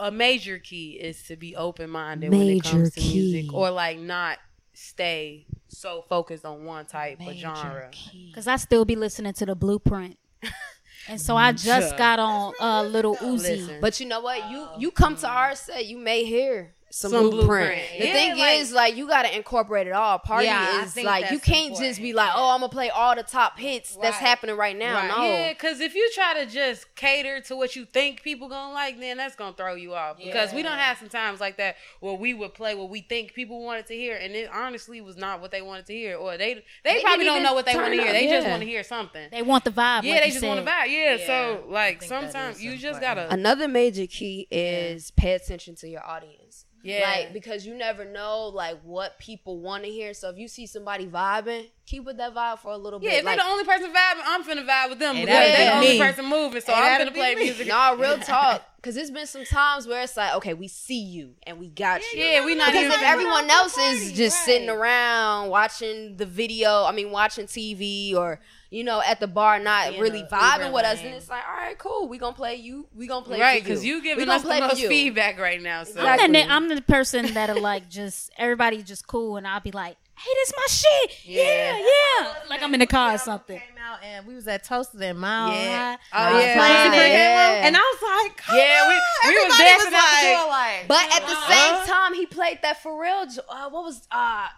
a major key is to be open minded when it comes to music, or like not stay so focused on one type of genre. Cause I still be listening to the Blueprint, and so I just got on uh, Little Uzi. Listen, But you know what? You you come to our set, you may hear some, Some blueprint. blueprint. The Yeah, thing like- is, like you gotta incorporate it all. Party Yeah, is like you can't just be like, oh, I'm gonna play all the top hits that's happening right now. Right. No, Yeah, because if you try to just cater to what you think people gonna like, then that's gonna throw you off. Because we don't have some times like that where we would play what we think people wanted to hear, and it honestly was not what they wanted to hear, or they they, They probably don't know what they want to hear. up, They just want to hear something. They want the vibe. yeah, like they just said. want the vibe. Yeah, Yeah, so like I think that sometimes is you just gotta. Another major key is pay attention to your audience. Yeah. Like because you never know like what people want to hear. So if you see somebody vibing, keep with that vibe for a little yeah, bit. Yeah, if like, they're the only person vibing, I'm finna vibe with them And because they're the be only person moving. So And I'm that'd gonna play me. music. Nah, real talk. Cause there's been some times where it's like, okay, we see you and we got you. Yeah, we not Because if everyone else is just right. sitting around watching the video, I mean, watching TV or you know at the bar, not Being really a vibing with us, and it's like, all right, cool, we gonna play you, we gonna play right, because you We giving gonna us the play for most feedback right now. So I'm the, Exactly. I'm the person that'll like just everybody just cool, and I'll be like, "Hey, this my shit." Yeah, yeah. Like I'm in the car or something. Came out and we was at Toasted in Mile Yeah. High. Oh, I was yeah. playing Yeah. Yeah. and I was like, Come Yeah, we- on. we was Everybody dancing out the like, door like- But at the Uh-huh. same time, he played that Pharrell. jo- Uh, what was uh,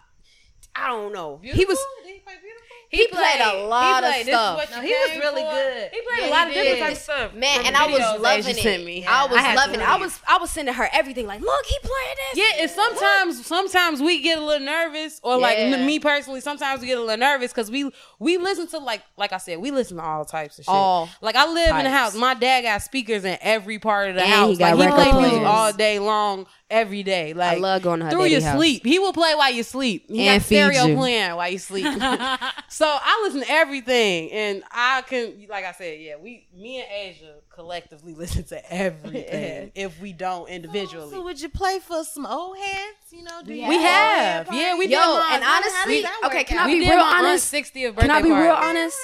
I don't know. He was Did he play beautiful? he, played, a lot he of played, This is stuff. what No, he was really for. good. He played Yeah, a lot he of different types of stuff. Man, and I was loving it. sent me. I was had to loving it. I was I was sending her everything like, look, he playing this. Yeah, and sometimes sometimes we get a little nervous, or like Yeah. m- me personally, sometimes we get a little nervous because we we listen to like like I said, we listen to all types of shit. All like I live in the house. My dad got speakers in every part of the And he house. got like he record played music all day long every day. Like I love going to her through your house. sleep. He will play while you sleep. He And got stereo you. playing while you sleep. so I listen to everything, and I can, like I said, yeah, we, me and Asia collectively listen to everything. if we don't individually, So would you play for some old heads? You know, do you we have, yeah, we Yo, did. and honestly, okay, can? I we be real my aunt's honest? 60th birthday Can I be real honest?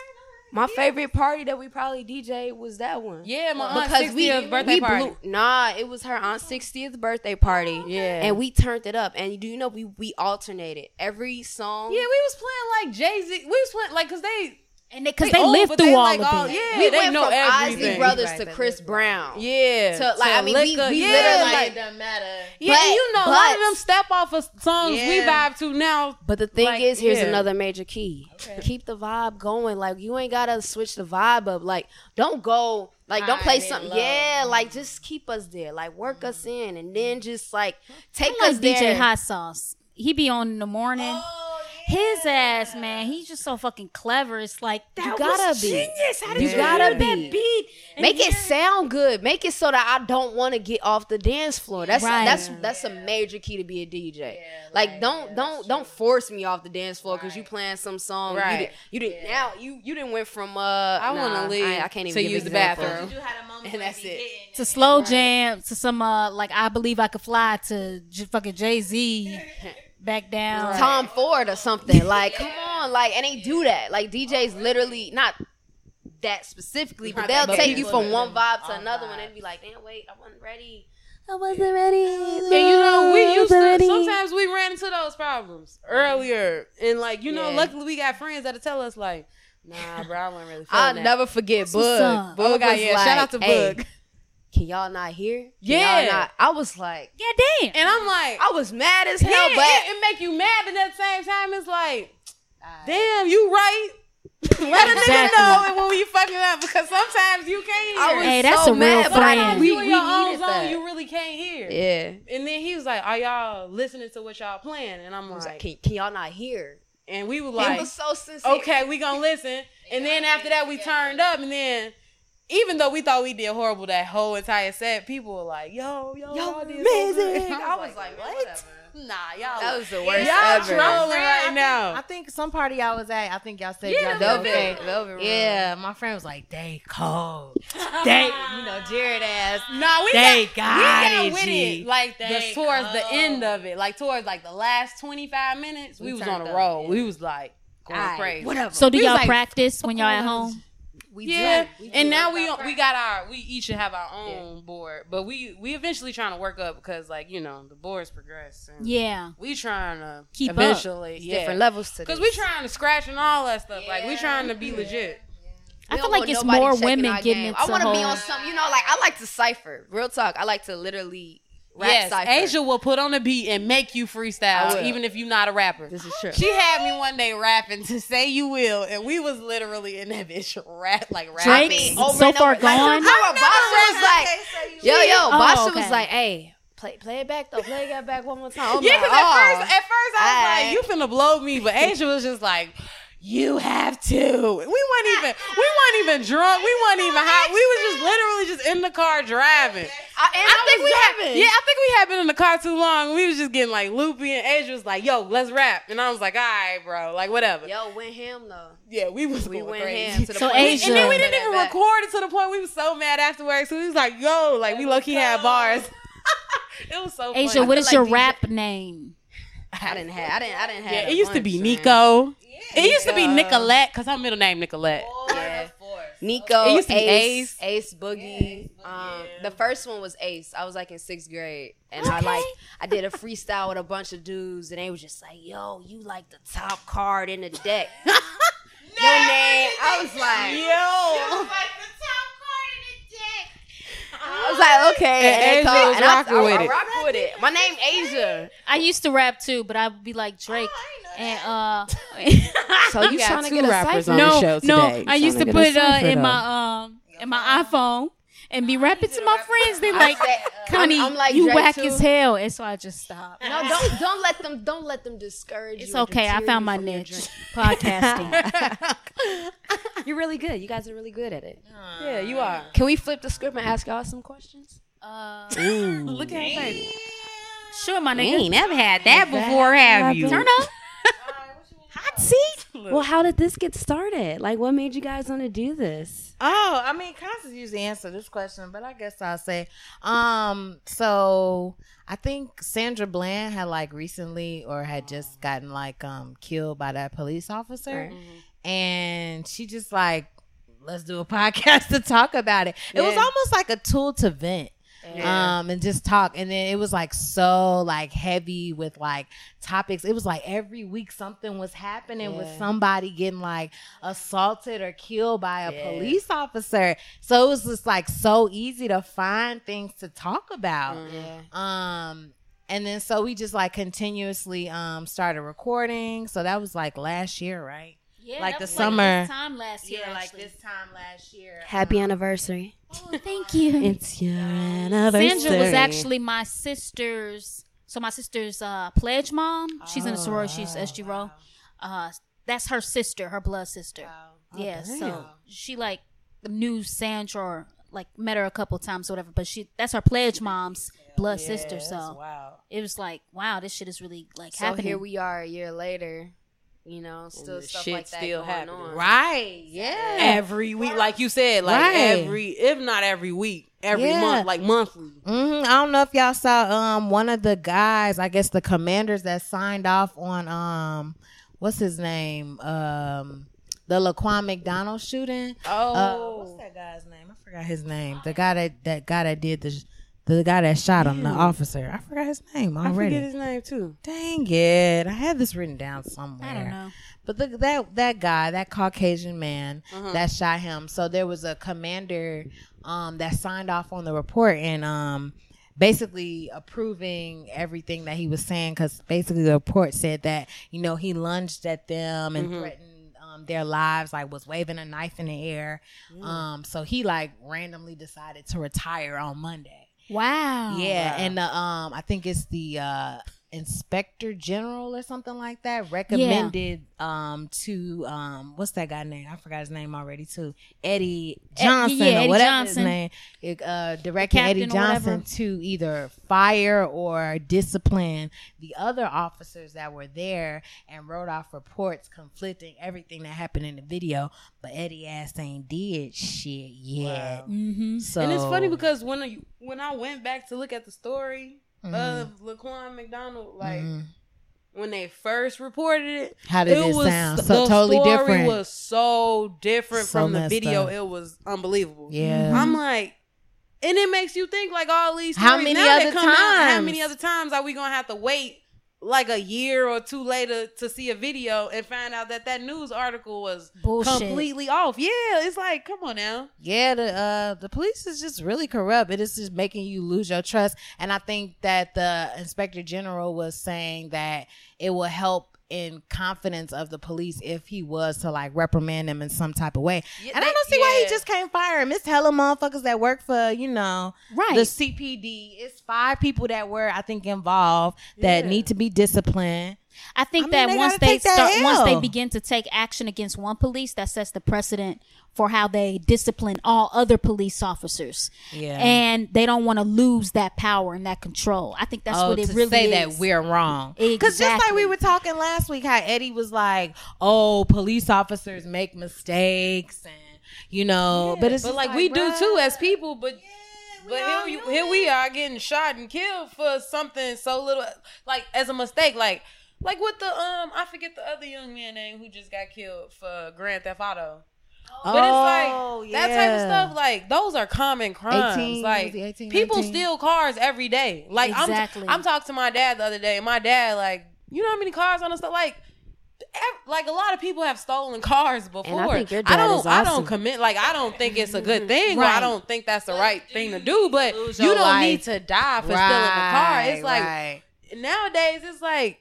My favorite party that we probably DJ was that one. Yeah, my aunt's because 60th we, birthday we party. blew nah it was her aunt's 60th birthday party Yeah. and we turned it up and do you know we we alternated every song Yeah, we was playing like Jay Z. We was playing like because they And they, because They they, old, lived through they all like of oh, all- it. yeah, we they went know from everything. Isley Brothers Right, to Chris live Brown yeah, To, like, I mean, we- liquor. we yeah, literally- like, it doesn't matter. yeah, But- you know a lot of them step off of songs we Yeah. vibe to now. But the thing Like, is, here's yeah. another major key. Keep the vibe going. Like you ain't gotta switch the vibe up. Like don't go. Like don't play something. low. Yeah. Mm-hmm. Like just keep us there. Like work us mm-hmm. in, and then just like take I like us DJ there. Hot Sauce. He be on in the morning. Oh, His ass, man, he's just so fucking clever. It's like that You gotta was be. genius. How did You you, gotta hear be. that beat? And Make it sound good. Make it so that I don't want to get off the dance floor. That's Right. that's that's a major key to be a DJ. like don't don't don't force me off the dance floor because you playing some song. You Right. did, you did now you you didn't went from uh. I want to leave. I, I can't even to use the bathroom. You had a moment And that's it. to slow jam to some uh like I believe I could fly to J- fucking Jay Z back down. Tom Ford or something. Like, come on, like, and they do that. Like DJs literally not that specifically, but they'll take you from one vibe to all another one vibes. and be like, damn, wait, I wasn't ready. I wasn't ready. And you know, we used to sometimes we ran into those problems earlier, and like you know, Yeah. luckily we got friends that'll tell us like, nah, bro, I wasn't really. feeling I'll that. never forget what's Bug. up. Oh Bug my God, yeah, like, shout out to "Hey, Bug. Can y'all not hear? Can Yeah. y'all not? I was like, Yeah, damn. And I'm like, I was mad as yeah, hell, but it, it make you mad, but at the same time, it's like, damn, you right. Let a nigga know and when you fucking up because sometimes you can't I hear. was Hey, that's so a real mad, but I- friend. we, you we in your own needed zone, that. you really can't hear. yeah. And then he was like, "Are y'all listening to what y'all playing?" And I'm I was like, like, can, can y'all not hear? and we were it like, was so sincere. okay, we gonna listen. And then after that, we turned up, and then even though we thought we did horrible that whole entire set, people were like, "Yo, yo, Yo, y'all did amazing. I was like, man, "What? whatever. Nah, y'all. That was the worst y'all ever. trolling right I think- now." I think some party y'all was at. I think y'all said Yeah, y'all Velvet, did okay. Velvet Yeah, my friend was like, they cold. they, you know, Jared ass. No, we They got, got we got it, with G. it like the, They towards the end of it, like towards like the last twenty five minutes. We, We was on a up, roll. yeah. We was like going Aight, crazy. Whatever. So do We y'all like, practice when y'all at home? We Yeah, do. We do. and now we we got our we each have our own board, but we we eventually trying to work up because like you know the boards progress. And Yeah. we trying to Keep up. eventually It's yeah. different levels to Because we trying to scratch and all that stuff. Like we trying to be legit. I We feel like it's more women getting game. into I want to be on some, you know, like I like to cipher. Real talk. I like to literally rap yes, cipher. Asia will put on a beat and make you freestyle, even if you're not a rapper. This is true. She had me one day rapping to say you will, and we was literally in that bitch rap like Drake, rapping. over so and far over. Like, gone. How oh, Basha was like, yo, yo, Oh, Basha okay. was like, hey, play, play it back though. Play it back one more time. I'm Yeah, because at oh. first, at first I was Aight. like, "You finna blow me," but Asia was just like, "You have to." We weren't even, we weren't even drunk. We weren't even high. We was just literally just in the car driving. I, and I, think was we driving- have Yeah, I think we had been in the car too long. We was just getting like loopy, and Asia was like, "Yo, let's rap," and I was like, "All right, bro, like whatever." Yo, went him though. Yeah, we was We going went crazy. ham to the So point. Asia- and then we didn't even back. record it to the point we was so mad afterwards. So he was like, "Yo, like we low key had bars." it was so Asia, funny. what feel is like your DJ rap name? I didn't have. I didn't. I didn't have. Yeah, a it used to bunch, be man. Nico. It used to be Nicolette because her middle name Nicolette. Yeah. Nico, It used to be Ace, Ace, Boogie. Um, the first one was Ace. I was like in sixth grade, and I like I did a freestyle with a bunch of dudes, and they was just like, "Yo, you like the top card in the deck." Your name, I was like, Yo. I was like, okay, And and, they Asia called- was and I, rocking I, with I it. rock with it. My name Asia. I used to rap too, but I would be like Drake and uh So you got trying to get rappers cipher? on the no, show no. today. I used to Tryna put uh in though. my um in my iPhone and be rapping to my friends. They like, said, Connie, I'm- I'm like you Drake, whack too. as hell, and so I just stop. No, don't don't let them don't let them discourage It's you. or okay. I found my niche, podcasting. You're really good. You guys are really good at it. Yeah, you are. Can we flip the script and ask y'all some questions? Uh, Look at her face. Sure, my You nigga. ain't never had that before, have you? Turn up. Well, how did this get started? Like, what made you guys want to do this? Oh, I mean, Constance usually answer this question, but I guess I'll say, um, so I think Sandra Bland had like recently or had just gotten like um killed by that police officer, and she just like, let's do a podcast to talk about it. It was almost like a tool to vent. Yeah. Um and just talk, and then it was like so like heavy with like topics. It was like every week something was happening with somebody getting like assaulted or killed by a Yeah. police officer. So it was just like so easy to find things to talk about. Yeah. Um and then so we just like continuously um started recording. So that was like last year, right? Yeah, Like the was summer. this time last year. like this time last year. Happy Um, anniversary. Oh, thank you. It's your anniversary. Sandra was actually my sister's. So my sister's uh, pledge mom. She's in a sorority. She's SG Rho. Uh, that's her sister, her blood sister. yeah. damn. so she like knew Sandra, or, like met her a couple times, or whatever. But she that's her pledge mom's blood sister. So wow. it was like, wow, this shit is really like So happening. here we are a year later. You know, still stuff shit like that still going happening. on. Right. Yeah. Every week, like you said, like Right. every, if not every week, every Yeah. month, like monthly. hmm I don't know if y'all saw um one of the guys, I guess the commanders that signed off on um what's his name? Um the Laquan McDonald shooting. Uh, Oh, what's that guy's name? I forgot his name. The guy that that guy that did the the guy that shot him, the officer. I forgot his name already. I forget his name too. Dang it. I had this written down somewhere. I don't know. But the, that that guy, that Caucasian man Uh-huh. that shot him. So there was a commander um, that signed off on the report and um, basically approving everything that he was saying because basically the report said that you know he lunged at them and threatened um, their lives, like was waving a knife in the air. Um, so he like randomly decided to retire on Monday. Wow. Yeah, and the um, I think it's the uh, inspector general or something like that recommended um to um what's that guy name? I forgot his name already too. Eddie Johnson yeah, or Eddie whatever Johnson. his name. It, uh, directing Eddie captain or whatever. Johnson to either fire or discipline the other officers that were there and wrote off reports conflicting everything that happened in the video. But Eddie ass ain't did shit yet. Mm-hmm. So and it's funny because when I, when I went back to look at the story Mhm. of Laquan McDonald, like Mhm. when they first reported it, how did it, was sound? So the totally story different. Was so different So from the video. up. It was unbelievable. yeah. I'm like, and it makes you think like all these How many now other come out, how many other times are we gonna have to wait like a year or two later to see a video and find out that that news article was Bullshit. completely off? Yeah, it's like, come on now. Yeah, the uh the police is just really corrupt. It is just making you lose your trust. And I think that the inspector general was saying that it will help in confidence of the police if he was to like reprimand them in some type of way. Yeah, and I don't see why he just can't fire him. It's hella motherfuckers that work for, you know, Right. the CPD. It's five people that were, I think, involved that Yeah. need to be disciplined. I think I mean, that they once they start, once they begin to take action against one police, that sets the precedent for how they discipline all other police officers. Yeah. and they don't want to lose that power and that control. I think that's oh, what it to really say is. that we're wrong. Because just like we were talking last week, how Eddie was like, "Oh, police officers make mistakes," and you know, but it's but just like, we do too as people, but we but here, we, human. here we are getting shot and killed for something so little, like as a mistake, like like with the um I forget the other young man name who just got killed for Grand Theft Auto. Oh, But Oh, it's like that type of stuff. Like those are common crimes. 18, like 18, people 19? steal cars every day. Like Exactly. I'm, I'm talking to my dad the other day, and my dad like, you know how many cars on the stuff like. Like a lot of people have stolen cars before. I think your I don't. is I don't commit. Like I don't think it's a good thing, or I don't think that's the right thing to do. But you don't life. need to die for stealing a car. It's like right. nowadays it's like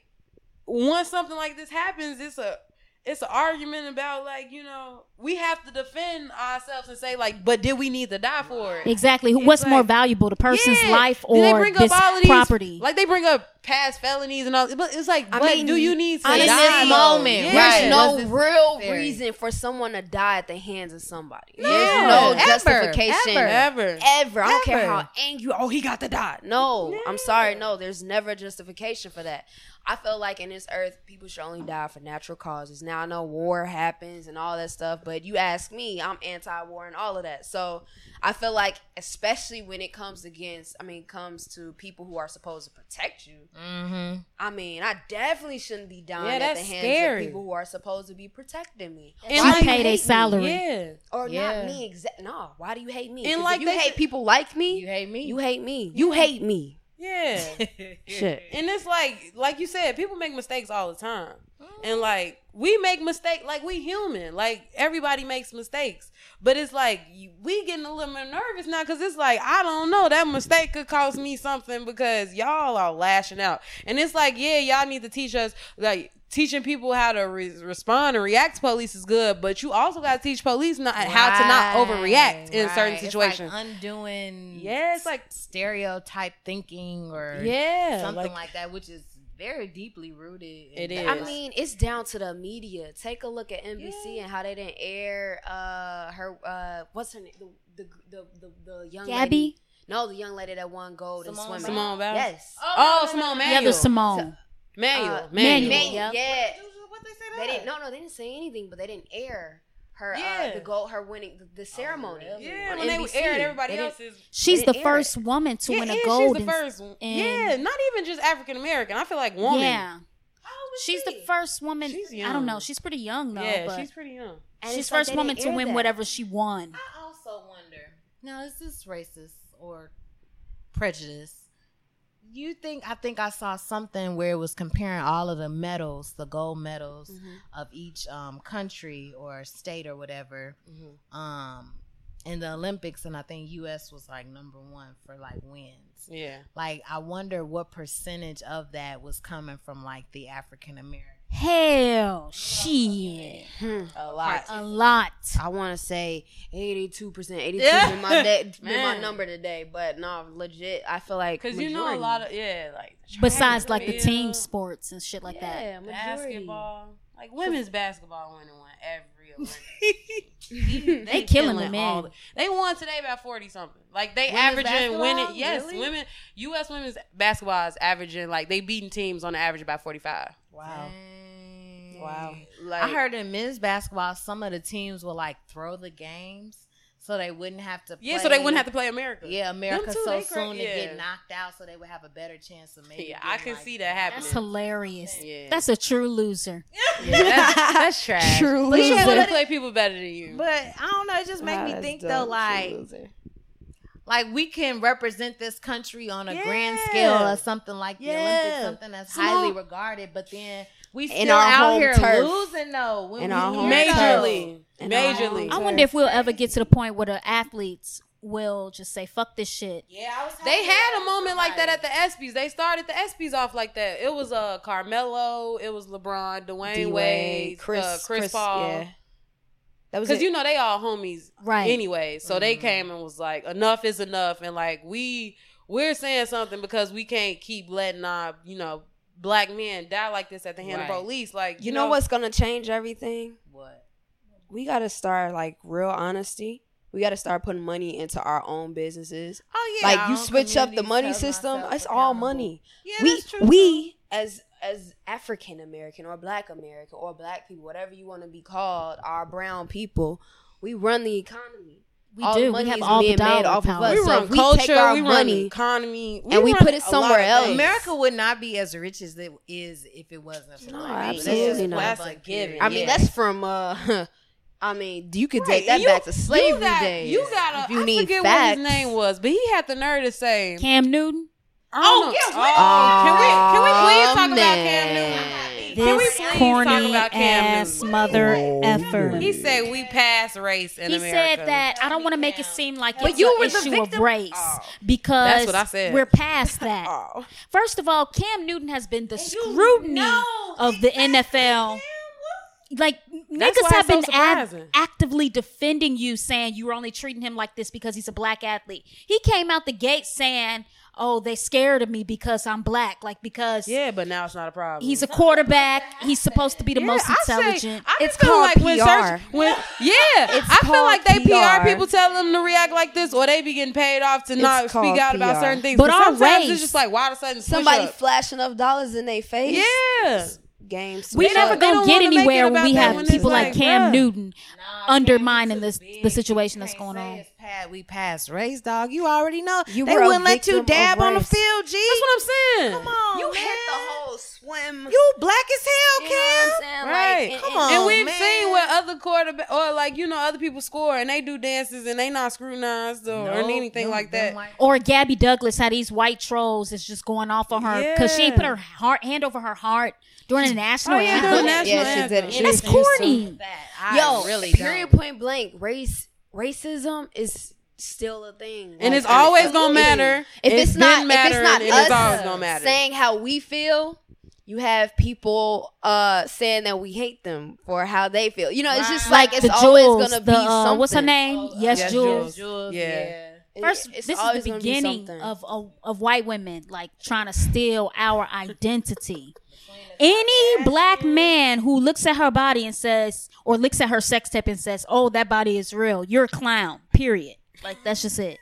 once something like this happens, it's a it's an argument about like you know we have to defend ourselves and say like, but did we need to die for it? Exactly. It's What's more valuable, the person's Yeah. life Did they or bring this all of these, property? Like they bring up past felonies and all, but it's like, I but mean, do you need to in die this though? moment, Yeah. There's Right. no real necessary? reason for someone to die at the hands of somebody. No, There's no ever, justification. ever. ever. Ever. I don't care how angry. Oh, he got to die. No, I'm sorry. No, there's never a justification for that. I feel like in this earth, people should only die for natural causes. Now I know war happens and all that stuff, but you ask me, I'm anti-war and all of that. So I feel like, especially when it comes against, I mean, comes to people who are supposed to protect you. Mm-hmm. I mean, I definitely shouldn't be dying Yeah, at the hands scary. of people who are supposed to be protecting me. And Why like- pay their hate me? salary? Yeah. Or Yeah. not me Exactly. No, why do you hate me? And 'Cause like if you they hate said- people like me. You hate me. You hate me. You hate me. Yeah. Shit. And it's like, like you said, people make mistakes all the time. And like, we make mistakes, like we human. Like everybody makes mistakes. But it's like, we getting a little more nervous now because it's like, I don't know, that mistake could cost me something because y'all are lashing out. And it's like, yeah, y'all need to teach us, like, teaching people how to re- respond and react to police is good, but you also got to teach police not, how to not overreact in certain situations. It's like undoing Yeah, it's like- stereotype thinking or yeah. something like- like, that, which is very deeply rooted. in It that. is. I mean, it's down to the media. Take a look at NBC and how they didn't air uh her uh what's her name the the the, the, the young Gabby? lady. No, the young lady that won gold in Simone swimming. Simone Biles? Yes. Oh, Simone The Manuel. other Simone. Manuel. Uh, Manuel. Manuel. Man, yeah. What they say They didn't. No, no, they didn't say anything, but they didn't air her Yeah. uh, the gold, her winning the, the ceremony. Yeah, on when they NBC. aired everybody They didn't- else's. She's the didn't air first woman to Yeah, win a and gold. she's the first. in- yeah, not even just African American. I feel like woman. Yeah. How old is She's the first woman. She's I don't know. She's pretty young though. Yeah, but she's pretty young. And she's it's like first woman to win that. whatever she won. I also wonder. Now, is this racist or prejudice? You think? I think I saw something where it was comparing all of the medals, the gold medals Mm-hmm. of each um, country or state or whatever, Mm-hmm. um, in the Olympics, and I think U.S. was like number one for like wins. Yeah. Like, I wonder what percentage of that was coming from like the African American. Hell, oh, shit, hmm. A lot. a lot. I want to say 82%. 82 Yeah. been my day, been my number today, but no, legit. I feel like Because you know a lot of yeah, like Besides like the team sports and shit like that. yeah, majority. basketball, like women's basketball winning one every Olympics. They killing the killing men. all the- They won today by forty something. Like they Women's averaging winning. Yes, Really? women. U.S. women's basketball is averaging like they beating teams on the average about forty five. Wow. Wow. Like, I heard in men's basketball, some of the teams will like throw the games so they wouldn't have to. Play. Yeah, so they wouldn't have to play America. Yeah, America too, so they cra- soon to yeah. get knocked out, so they would have a better chance of maybe. Yeah, I can like, see that happening. That's hilarious. Yeah. That's a true loser. Yeah, that's, that's trash. True But yeah, loser. they play people better than you. But I don't know. It just make me think though, like like we can represent this country on a grand scale or something like the Olympics, something that's Simone- highly regarded, but then we In still our out home here turf. losing though. When In we our home here, though. Majorly, And our majorly. I wonder if we'll ever get to the point where the athletes will just say "fuck this shit." Yeah, I was. They had a moment like that at the ESPYS. They started the ESPYS off like that. It was uh Carmelo, it was LeBron, Dwayne D-Wade, Wade, Chris, Chris, uh, Chris, Chris- Paul. yeah. That was Because you know they all homies, Right. Anyway, so they came and was like, "Enough is enough," and like we we're saying something because we can't keep letting our you know black men die like this at the hand Right. of police. Like you know what's gonna change everything? What? We gotta start like real honesty. We gotta start putting money into our own businesses. Oh yeah, like you switch up the money system, it's all money. Yeah, we that's true, we as as African American or Black American or Black people, whatever you want to be called, our brown people, we run the economy. We All the do. We money have is all the being made dollar off of us. we So run if we culture, take our we money run economy, and we run put it somewhere else. America would not be as rich as it is if it wasn't for No, money. That's absolutely not. That's a given. I mean, Yeah. that's from uh I mean, you could Right, take that you- back to slavery you got, days. You got a, if you I need forget facts. what his name was, but he had the nerve to say, Cam Newton. I don't oh, know. yeah, oh, can we can we please oh, talk Oh, about Cam man. Newton? Can we This please talk corny about Cam ass Newton? mother effer. He said we pass race in he America. said that I don't want to make it seem like But it's you an were the issue of race Oh. because That's what I said. we're past that. Oh. First of all, Cam Newton has been the scrutiny of the NFL like That's niggas have it's so been ad- actively defending you, saying you were only treating him like this because he's a black athlete. He came out the gate saying, "Oh, they scared of me because I'm black, like because Yeah, but now it's not a problem. he's a quarterback. He's supposed to be the Yeah, most I say- intelligent." I It's called like when PR. search, when yeah, It's I feel like they PR. PR. people tell them to react like this, or they be getting paid off to not speak called out about certain things. But But, our sometimes race- it's just like why the sudden Somebody push up. flash enough dollars in their face. yeah. Game. we switch never gonna get wanna make it anywhere when we have people like, like, Cam bruh. Newton Nah, undermining this the situation that's going on. pat- we passed race, dog. You already know. You they wouldn't let you dab on the field, G. That's what I'm saying. Come on, You man. hit the whole swim. You black as hell, You know Cam. what I'm? Right. Like, Come and- on. and we've man. seen where other quarterback or like you know other people score and they do dances and they not scrutinized or, or anything them- like that. white- Or Gabby Douglas, how these white trolls is just going off on her because she put her heart, hand over her heart during the national Oh, yeah, anthem. during the national Yeah, she anthem. did it. She That's was used to corny. I Yo, really period don't. point blank, race racism is still a thing. And Like, it's always gonna matter. If it's, been not, if it's mattering not us it's always gonna matter. saying how we feel, you have people uh saying that we hate them for how they feel. You know, it's just like like it's the always Jules, gonna the, be uh, something. what's her name? yes, Yes, Jules. Jules, Yeah. yeah. First, it's this is the gonna be beginning of, of of white women like trying to steal our identity. Any black man who looks at her body and says, or looks at her sex tape and says, "Oh, that body is real," you're a clown. Period. Like that's just it.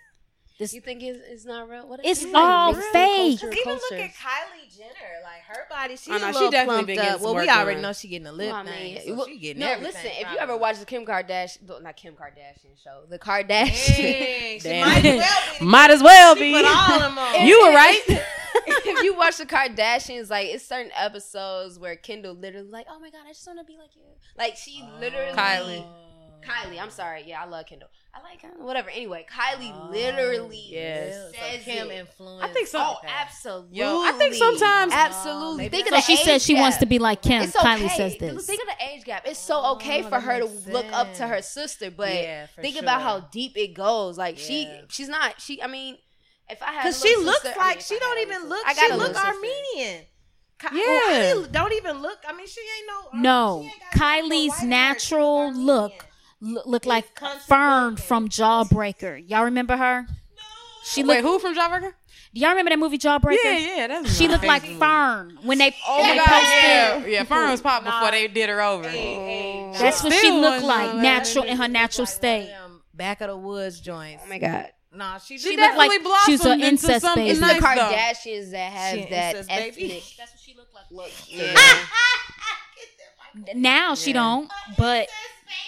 This You think it's, it's not real? What It's like all mixed fake. culture, Even look at Kylie Jenner, like her body. She's I know, a she little definitely plumped been up. Well, we already done. know she getting a lip Well, I mean, so well, she getting no, everything listen. If you ever watch the Kim Kardashian, not Kim Kardashian show, the Kardashian. Dang, she might as well be. Might as well be. Put all them on. You were right. if you watch the Kardashians, like it's certain episodes where Kendall literally like, oh my god, I just want to be like you. Like she oh. literally Kylie. Kylie, I'm sorry. Yeah, I love Kendall. I like her. Whatever. Anyway, Kylie oh, literally Yes. says Kim it. influence. I think so. Oh, absolutely. Yo, I think sometimes- oh, absolutely. maybe Think of so. the She said age she wants to be like Kim. It's Kylie okay. says this. Think of the age gap. It's so okay Oh, for her to makes look up to her sister, but Yeah, for think about how deep it goes. Like she, she's not. She, I mean, if I had, Because she little looks sister- like I mean, she don't even little look. sister- I She got a look. Armenian. Ky- oh, Yeah. well, Kylie don't even look. I mean, she ain't no. Um, no, she ain't got no Kylie's white hair. She natural look look Armenian. l- look like Fern bumpkin. from Jawbreaker. Y'all remember her? She Wait, looked. who from Jawbreaker? Do y'all remember that movie Jawbreaker? Yeah, yeah, that's She my looked like movie. Fern when they, Oh when my they god, posted. yeah, yeah. Fern was popped before they did her over. Oh. That's what she looked like, natural in her natural state. Back of the woods joints. Oh my god. Nah, she, She, She looked like definitely she was blossomed an into incest something baby. It's nice the though. Kardashians that have She that incest baby. ethnic That's what she looked like. look. Yeah. Now she don't, but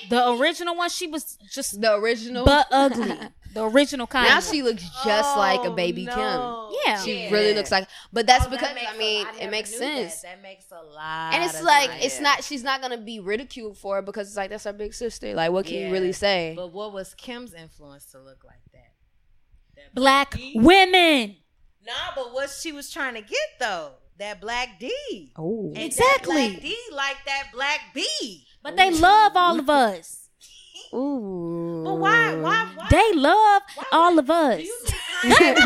the original one she was just The original. but ugly. The original kind. now she looks just oh, like a Oh, baby no. Yeah. She Yeah. really looks like. But that's Oh, because makes I a- mean never it makes sense. That. That makes a lot. And it's of like sense. it's not. She's not gonna be ridiculed for it because it's like that's her big sister. Like what can Yeah. you really say? But what was Kim's influence to look like that? That Black D? women. Nah, but what she was trying to get though, that black D. Oh, Exactly. That black D like that black B. But they love all of us. ooh. But why? Why? Why? They love all of us. Do you think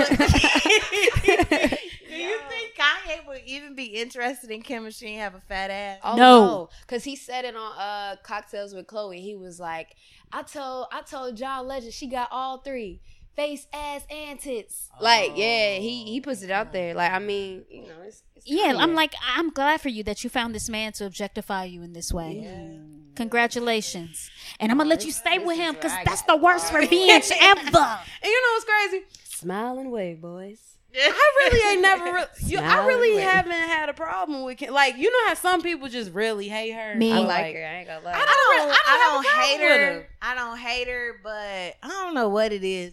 Kanye, do you think Kanye would even be interested in Kim if she have a fat ass? Oh, No. no, because he said it on uh Kocktails with Khloé. He was like, "I told I told John Legend she got all three face, ass, and tits." Like, yeah, he oh, he puts it out there. Like, I mean, you know, it's, it's Yeah, I'm like, I'm glad for you that you found this man to objectify you in this way. Congratulations. And I'm going to let you stay with him because that's the worst revenge ever. And you know what's crazy? smile and wave, boys. I really ain't never. Re- you, I really and haven't had a problem with Kim. Like you know how some people just really hate her. Me. I Like- like her. I ain't gonna lie. I I don't. I I don't don't, hate her. her. I don't hate her, but I don't know what it is.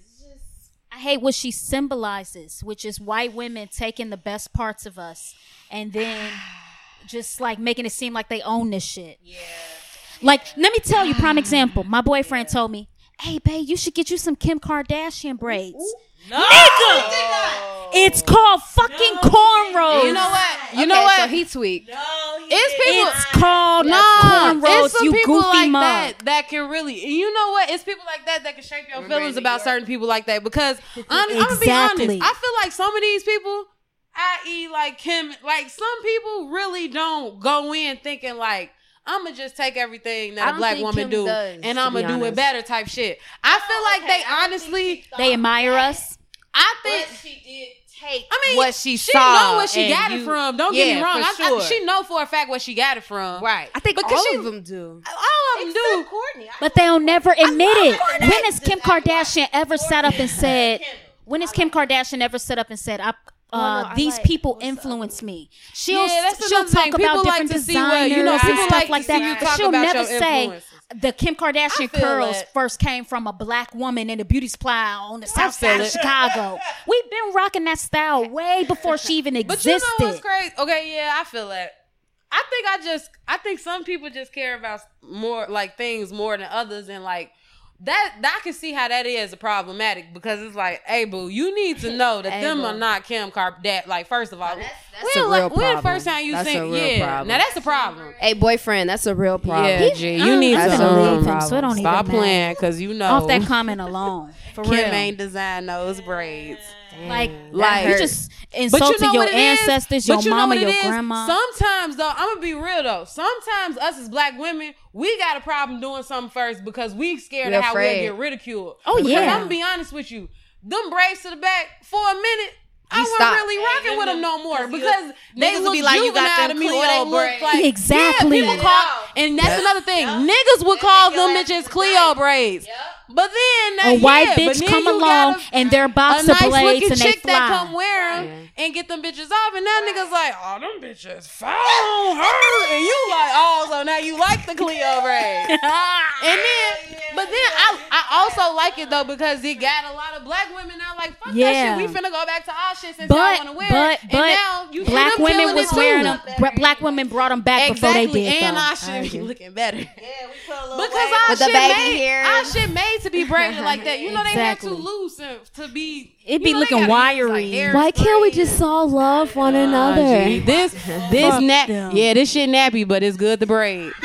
I hate what she symbolizes, which is white women taking the best parts of us and then just like making it seem like they own this shit. yeah. Like, let me tell you, prime example. My boyfriend told me, "Hey, babe, you should get you some Kim Kardashian braids." No, It's called fucking cornrows. You know what? You Okay, know what? So he tweaked. No, he It's people- It's called Nah, cornrows. it's some You people goofy like mug. that that can really. You know what? It's people like that that can shape your feelings in about certain people like that. Because I'm, I'm gonna be honest. I feel like some of these people, i.e., like Kim, like some people really don't go in thinking like. I'm gonna just take everything I that a black think woman Kim do does, and I'm gonna do it better type shit. I feel oh, like they honestly, They admire us. I think. she did take I mean, what she, she saw. know where she and got it you- from. Don't get me wrong. for I, I, she know for a fact where she got it from. right. I think Because all she- of them do. All of them do. Courtney. But they'll never admit it. When has Kim Kardashian ever sat up and said? When has Kim Kardashian ever sat up and said, "I"? Uh, no, these like- people what's the influence me. She'll Yeah, that's she'll talk thing. about People like different to see what- designers you know, and stuff like like that. But she'll never say influences. The Kim Kardashian curls that. first came from a black woman in a beauty supply on the south feel side of. Chicago. We've been rocking that style way before she even existed. But you know what's crazy? Okay, yeah, I feel that. I think I just, I think some people just care about more like things more than others, and like that. I can see how that is problematic because it's like, hey, boo, you need to know that Hey, them boo. are not Kim Kardashian. Like, first of all, that's when, a like, real when the first time you That's seen, a real yeah, problem. now that's a problem. Hey, boyfriend, that's a real problem. Yeah, G, you I need don't to even um, believe him, so it don't stop even playing because you know Off that comment alone, for Kim real. ain't design those braids. Like, Like- you just But you know your is? ancestors, But your you know mama, your is? grandma. Sometimes though, I'm gonna be real though. Sometimes us as black women, we got a problem doing something first because we scared We're of how afraid. we'll get ridiculed. Oh, Because yeah. I'm gonna be honest with you. Them braids to the back for a minute. I wasn't stop. really rocking with them no more because they niggas look be like, you got juvenile them to me, or Cleo they look braids. like Exactly. Yeah, people call, and that's another thing. Niggas would call them bitches Cleo braids, but then that, a uh, white yeah, bitch come along gotta- and their a boxer nice blades looking and they chick that come fly. Wear them and get them bitches off, and now niggas like, oh, them bitches fall on her, and you like, oh, so now you like the Cleo braid, ah. and then, but then I, I also like it though because it got a lot of black women now like, fuck Yeah. that shit, we finna go back to our shit since y'all But wanna wear but it, and but now you see black them women was wearing them. bra- Black women brought them back before they did. and though. I should be looking better. Yeah, we put a little Because wave our With the shit baby made, hair. our shit made to be braided like that. You know they had to too loose to be. It you be know, looking wiry. hairspray Why can't we just all love one Nah, another? G, This this Fuck nap. Yeah, this shit nappy, but it's good to braid.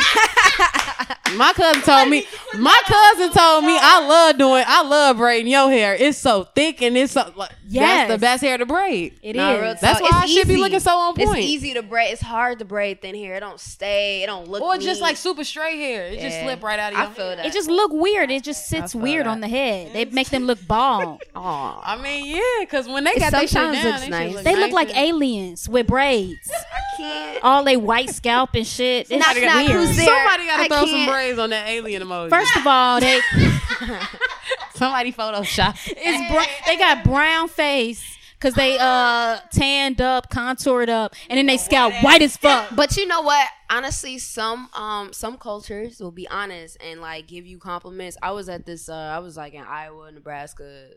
my cousin told me. My cousin told me I love doing. I love braiding your hair. It's so thick and it's so. Like, Yes. That's the best hair to braid. It Nah, is. real That's talk. why I It's should be looking so on point. It's easy to braid. It's hard to braid thin hair. It don't stay. It don't look. Or just neat. like super straight hair. It just Yeah. slip right out of I your feel hair. that. It just look weird. It just sits weird that. on the head. They make them look bald. Aw, I mean, yeah, because when they It got their shit down, looks they, nice. look They look like and- aliens with braids. I can't. All they white scalp and shit. It's Knock, knock, weird. who's there? Somebody got I to throw some can't. Braids on that alien emoji. First of all, they somebody Photoshop. it's br- they got brown face because they uh tanned up, contoured up, and then they scalp white as fuck. But you know what? Honestly, some um some cultures will be honest and like give you compliments. I was at this uh I was like in Iowa, Nebraska.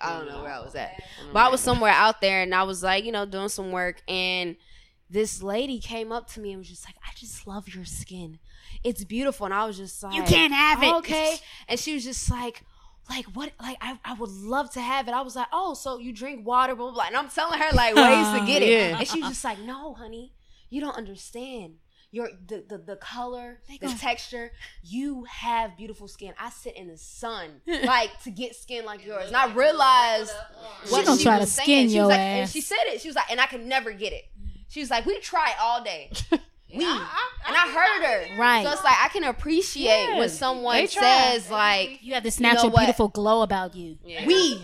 I don't know where I was at. But I was somewhere out there and I was like, you know, doing some work and this lady came up to me and was just like, I just love your skin. It's beautiful. And I was just like You can't have it. Okay. And she was just like like what like I, I would love to have it. I was like, oh, so you drink water, blah blah blah. And I'm telling her like ways to get it. Yeah. And she was just like, no, honey, you don't understand. Your the, the the color, the texture. You have beautiful skin. I sit in the sun like to get skin like yours, and I realized what gonna she try was to saying. skin She your was like, ass. And she said it. She was like, and I can never get it. She was like, we try all day. We and I heard her. Right. So it's like I can appreciate Yeah, when someone says like You have this You know natural, beautiful glow about you. we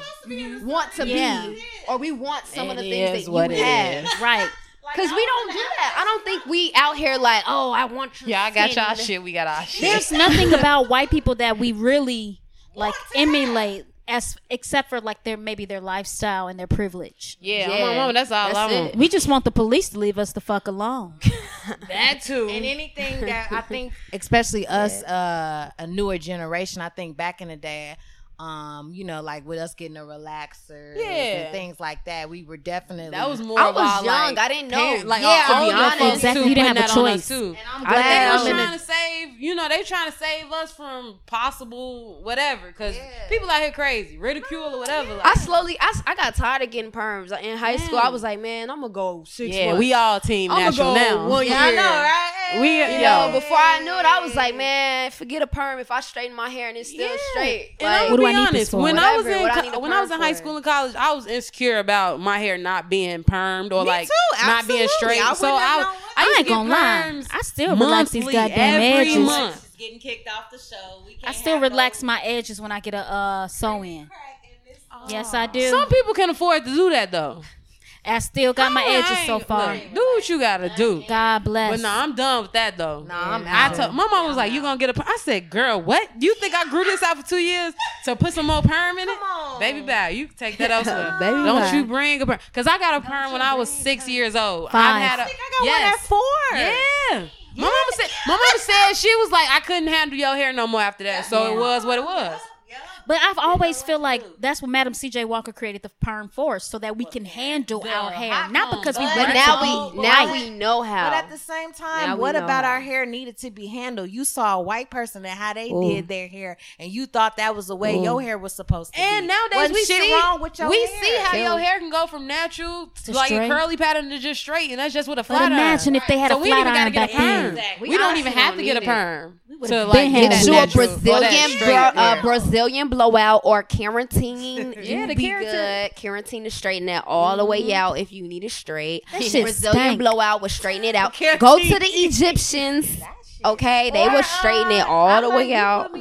want to Yeah. be or we want some of the things that what you it have. is. Right. Cause we don't do that. I don't think we out here like, oh, I want you. Yeah, I got y'all shit. We got our shit. There's nothing about white people that we really like emulate as except for like their maybe their lifestyle and their privilege. Yeah, Yeah. my mama. That's all That's I want. We just want the police to leave us the fuck alone. That too. And anything that I think, especially us, uh, a newer generation, I think back in the day, um, you know, like with us getting a relaxer, Yeah. and things like that, we were definitely That was more. I was our, young. Like, I didn't know. parent- like Yeah, to be honest. Exactly, too, you didn't have a that on choice. Too. I'm I think they glad was I'm in trying to save, you know, they trying to save us from possible whatever. Because people out here crazy, ridicule or whatever. Like, I slowly, I, I got tired of getting perms in high school. I was like, man, I'm gonna go six yeah, months. we all team I'ma natural go now. one Yeah, I know, right? We, You know, before I knew it, I was like, man, forget a perm. If I straighten my hair and it's still Yeah. straight, like, I'm What gonna be I need this honest. for? When I was in I co- need a when I was in high school and college, I was insecure about my hair not being permed or Me like too, not being straight. I so wouldn't I I ain't get gonna lie. I still relax these monthly, goddamn every edges. month. Getting kicked off the show. We I can't still relax no my edges when I get a uh, sew in. crack in this. Yes, I do. Some people can afford to do that though. I still got my I edges so far. look, do what you gotta do. God bless. But nah, I'm done with that though. Nah, I'm I out. told my mom was like, "You gonna get a?" per-" I said, "Girl, what? You think I grew this out for two years to put some more perm in it? Come on. Baby, bow. You take that elsewhere. Baby Don't bow. you bring a perm? Cause I got a perm when I was six years old. Five. I had a. I think I got yes. one at four. Yeah. My mama said. My mama said she was like, I couldn't handle your hair no more after that. So it was what it was. But I've always feel like that's what Madam C.J. Walker created the perm for, so that we can handle The our hair, not because we but want But it to now we now we know how. But at the same time, what about how. our hair needed to be handled? You saw a white person and how they Ooh. did their hair, and you thought that was the way Ooh. your hair was supposed to be. And be. nowadays Wasn't we see wrong with your we hair. see how your hair can go from natural to like straight. a curly pattern to just straight, and that's just with a But flat imagine iron. if they had so a we flat iron back get a perm. then. Exactly. We don't even have to get a perm would've to been like had get it. you a natural or that Brazilian straight bro- uh. Brazilian blowout or keratin. Yeah, the be keratin. good. Keratin to straighten it all the way out if you need it straight. That shit Brazilian stank. blowout will straighten it out. Go to the Egyptians. Okay, they will straighten it all I the way you out. Me.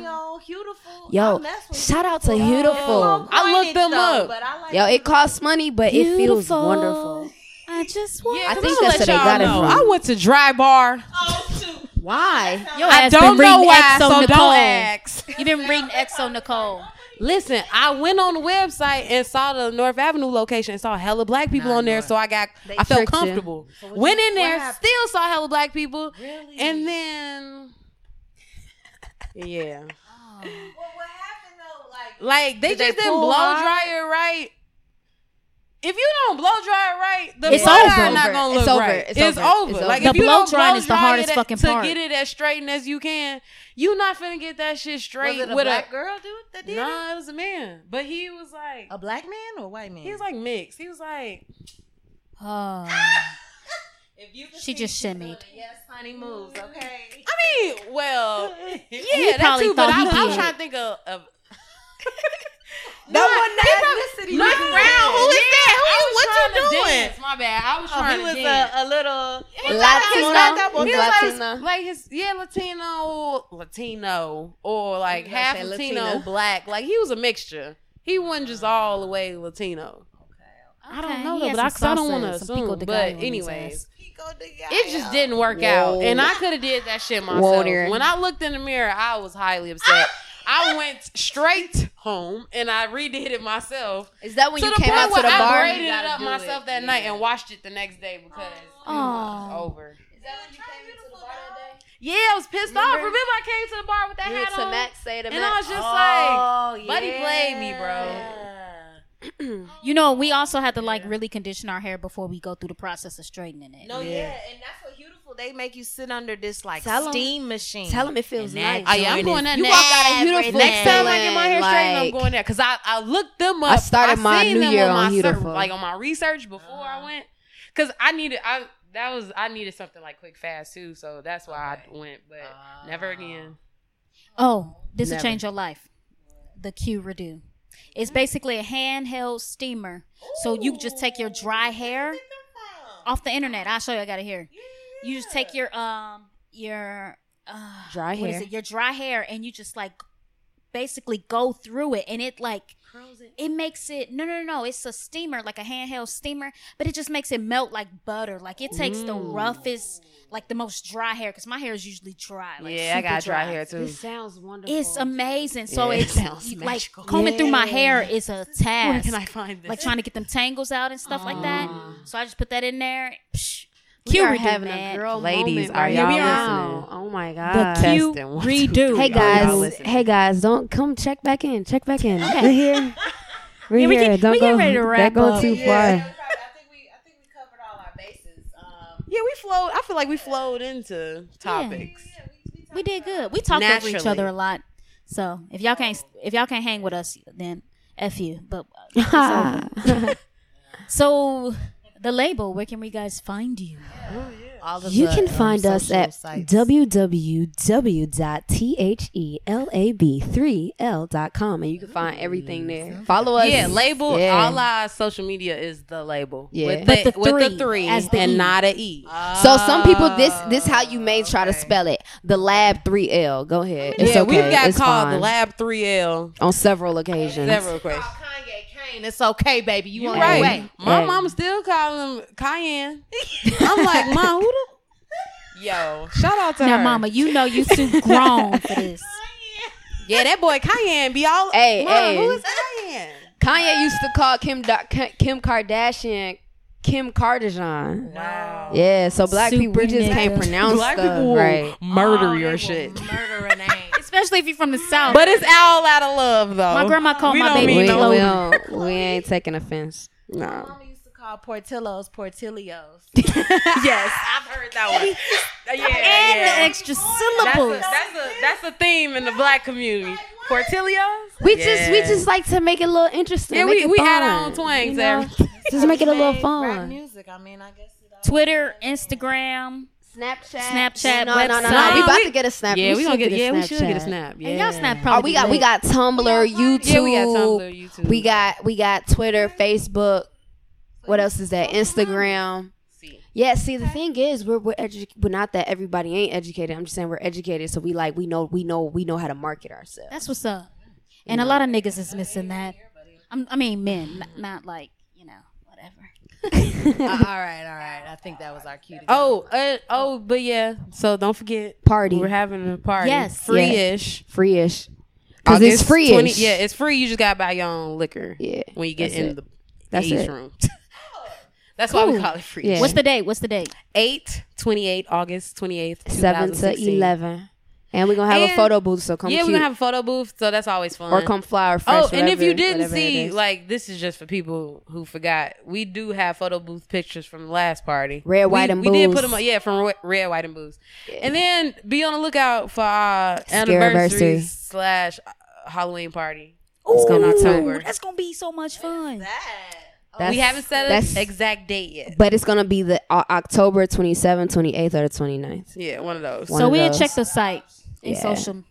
Yo, I mess with shout out to beautiful. Beautiful. I looked them Though, up. but I like Yo, it costs money, but it feels Beautiful. wonderful. I just want. Yeah, I 'cause think I'ma that's let where they y'all got it from. I went to Drybar. Oh shoot. Why? Your I ass don't been know reading why, Exo so Nicole. don't ask. You've been reading Exo Nicole. Listen, I went on the website and saw the North Avenue location and saw hella black people on there, so I got I felt tricked you. comfortable. Went in there, happened? still saw hella black people, Really? and then yeah, Well, what happened though? Like like they Did they just didn't pull blow hard? dry it right. If you don't blow dry it right, the It's flat over. not gonna look It's over. right. It's It's, over. over. It's Like over. if The you blow don't drying is the hardest it fucking to part. get it as straightened as you can, you not finna get that shit straight was it a with black a. girl dude that did it? Nah, it was a man, but he was like, A black man or a white man? he was like mixed. He was like, Oh, if you she just she's shimmied. Yes, honey moves. Okay. I mean, well, yeah, He that probably too. But thought I, he I was trying to think of. of That wasn't the ethnicity. Not Who is brown. Who is that? Who- I was what trying you to doing? dance. My bad. I was Oh, he to was dance. a, a little Latino. He was like, like his yeah Latino Latino or like half say Latino black. Like he was a mixture. He wasn't just all the way Latino. Okay. I don't know though but I, some 'cause I don't want to some pico assume de but gallo in his anyways it just didn't work Whoa. out and I could have did that shit myself. Whoa when I looked in the mirror I was highly upset I went straight home and I redid it myself Is that when you came point out to the I bar? I braided it gotta up myself it. that night and washed it the next day because it was Aw. over. Yeah, I was pissed off. Remember, I came to the bar with that You hat to on, Max say to and I was just Oh, like, "Buddy played me, bro." You know, we also had to like really condition our hair before we go through the process of straightening it. No, yeah. and that's what beautiful. They make you sit under this like Tell 'em- steam machine. Tell them it feels nice. Oh, yeah, I'm going there You walk out of beautiful. Next time I get my hair feeling straightened, I'm going there because I, I looked them up. I started my seen New Year on my on ser- Beautiful. like on my research before I went, because I needed I that was I needed something like quick fast too, so that's why I went. But never again. Oh, oh this will change your life. The Q-Redew. It's basically a handheld steamer. So you just take your dry hair off the internet. I'll show you. I got it here. You just take your um your uh, Dry what is hair. it? Your dry hair, and you just like basically go through it, and it like it makes it no no no no. It's a steamer like a handheld steamer, but it just makes it melt like butter. Like it takes the roughest, like the most dry hair, because my hair is usually dry. Like yeah, I got dry hair too. This sounds wonderful. it's amazing. So Yeah, it it's sounds like magical. combing through my hair is a Where task. can I find this? like trying to get them tangles out and stuff like that. So I just put that in there. Psh, we Q are redo, having man. a girl Ladies, moment are y'all now. listening? Oh my god! The god. Q Testing. One, two, redo. Hey guys, hey guys, don't come check back in. Check back in. Okay. We're here. We're Yeah, we here. get- don't we go. getting ready to wrap that wrap go up. too Yeah, far. I think we I think we covered all our bases. Um, Yeah, we flowed. I feel like we flowed into topics. We did good. We talked over each other a lot. So if y'all can't if y'all can't hang with us, then f you. But uh, so the label, where can we guys find you? all of You the, can um, find us social at sites. www.thelab3l.com and you can find everything there. Follow us. Yeah, label Yeah. all our social media is the label. Yeah. with But the, the with the three three as the and E. not a e. So some people this this how you may try to spell it. The Lab 3L. Go ahead. It's yeah, okay. we've got it's called fine. the Lab Three L on several occasions. several questions. Kanye It's okay, baby. You, You on right. your way. My Hey. mama still calling him Cayenne. I'm like, mom, who the? Yo, shout out to Now, her. mama, you know you too grown for this. Yeah, that boy Cayenne be all. Hey, Mom, hey. who is Cayenne? Kanye used to call Kim Da- Kim Kardashian Kim Kardashian. Wow. Yeah, so black Super people we just can't pronounce Black stuff, people will right? murder your shit. Murder a name. Especially if you're from the South. But it's all out of love, though. My grandma called we my baby mean We, no- we, Chloe. don't, we ain't taking offense. No. My mama used to call Portillos Portillios. yes, I've heard that one. yeah, and the yeah. extra That's a, syllables. that's a that's a theme in the black community. Portillos. We just we just like to make it a little interesting. Yeah, make we it we fun, add our own twangs you there. Just make it a little Made Rap fun. music. I mean, I guess. Twitter, Instagram. Snapchat, Snapchat, No, no, no, no. website. We about to get a snap. Yeah, we, gonna get. a Yeah, we should get a snap. Yeah, And y'all snap Oh, probably. we got we got Tumblr, YouTube. Yeah, we got Tumblr, YouTube. We got we got Twitter, Facebook. What else is that? Instagram. See. Yeah, see the thing is we're we're edu- we're not that everybody ain't educated. I'm just saying we're educated, so we like we know we know we know how to market ourselves. That's what's up. And a lot of niggas is missing that. I'm, I mean, men, not, not like you know, whatever. Uh, all right, all right. I think that was our cue. To go. Oh, uh, oh, but yeah. So don't forget, Party. We're having a party. Yes. free-ish. Free-ish. Cause it's free 20 Yeah, it's free. You just gotta buy your own liquor. Yeah, when you get in it. the That's age it. room. That's why we call it free. Yeah. What's the date? What's the date? 8, 28, August 28th, seven to 2016. Eleven. And we're gonna have a photo booth, so come Yeah, cute. we're gonna have a photo booth, so that's always fun. or come fly or fresh. Oh, and if you didn't see, like, this is just for people who forgot. We do have photo booth pictures from the last party. Red, we, white, and We did put them up, yeah, from Red, Red, White, and Booze. And then be on the lookout for our anniversary Scariversary. slash uh, Halloween party. it's gonna be October. That's gonna be so much fun. That's- we haven't set that's- an exact date yet. But it's gonna be the uh, October 27th, 28th, or the 29th. Yeah, one of those. One So we'll those. check the site and Yeah. social.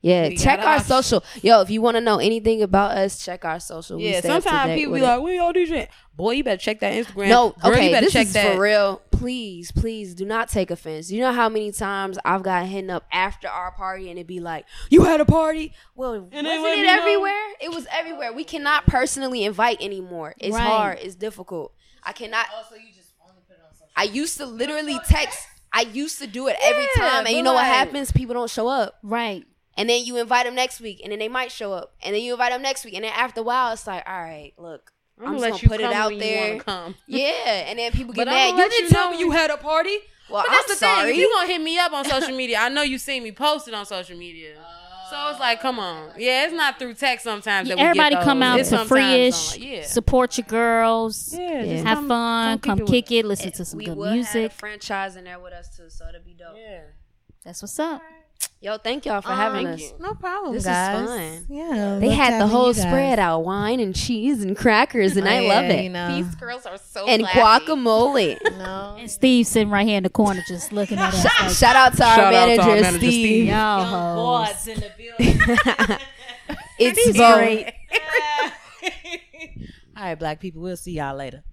Yeah, We check our our- social. Yo, if you want to know anything about us, check our social. Yeah, stay sometimes people be like, "We all do shit." Boy, you better check that Instagram. No, Girl, okay, you better this check is that. for real. Please, please do not take offense. You know how many times I've got hitting up after our party and it'd be like, "You had a party?" Well, And wasn't it me know. everywhere? It was everywhere. We cannot personally invite anymore. It's Right. hard. It's difficult. I cannot. Also, you just only put it on social. I used to literally text. I used to do it every Yeah, time, and you but know what happens? People don't show up. Right. And then you invite them next week, and then they might show up. And then you invite them next week, and then after a while, it's like, all right, look, I'm I'm, gonna just let gonna you put come it out when there. You come. Yeah, and then people get But mad. I'ma You didn't you tell know me you had a party. Well, But I'm that's the sorry. thing. If you gonna hit me up on social media, I know you seen me posted on social media. Uh, So it's like, come on. Yeah, it's not through text sometimes. That Everybody get come out It's to free-ish. on- Yeah. Support your girls. Yeah, just Have come- fun. Come, with kick us. it. Listen to some we good music. have a franchise in there with us too, so it'll be dope. Yeah. That's what's up. Yo, thank y'all for having thank us. you. No problem, This is fun. Yeah, They had the whole spread out: wine and cheese and crackers, and I oh, Yeah, love it. You know, girls are so and guacamole. no. And Steve sitting right here in the corner just looking at us like, Shout out to our Shout out to our manager, manager, Steve. Steve. y'all hoes. Boys in the building. It's great. All right, black people. We'll see y'all later.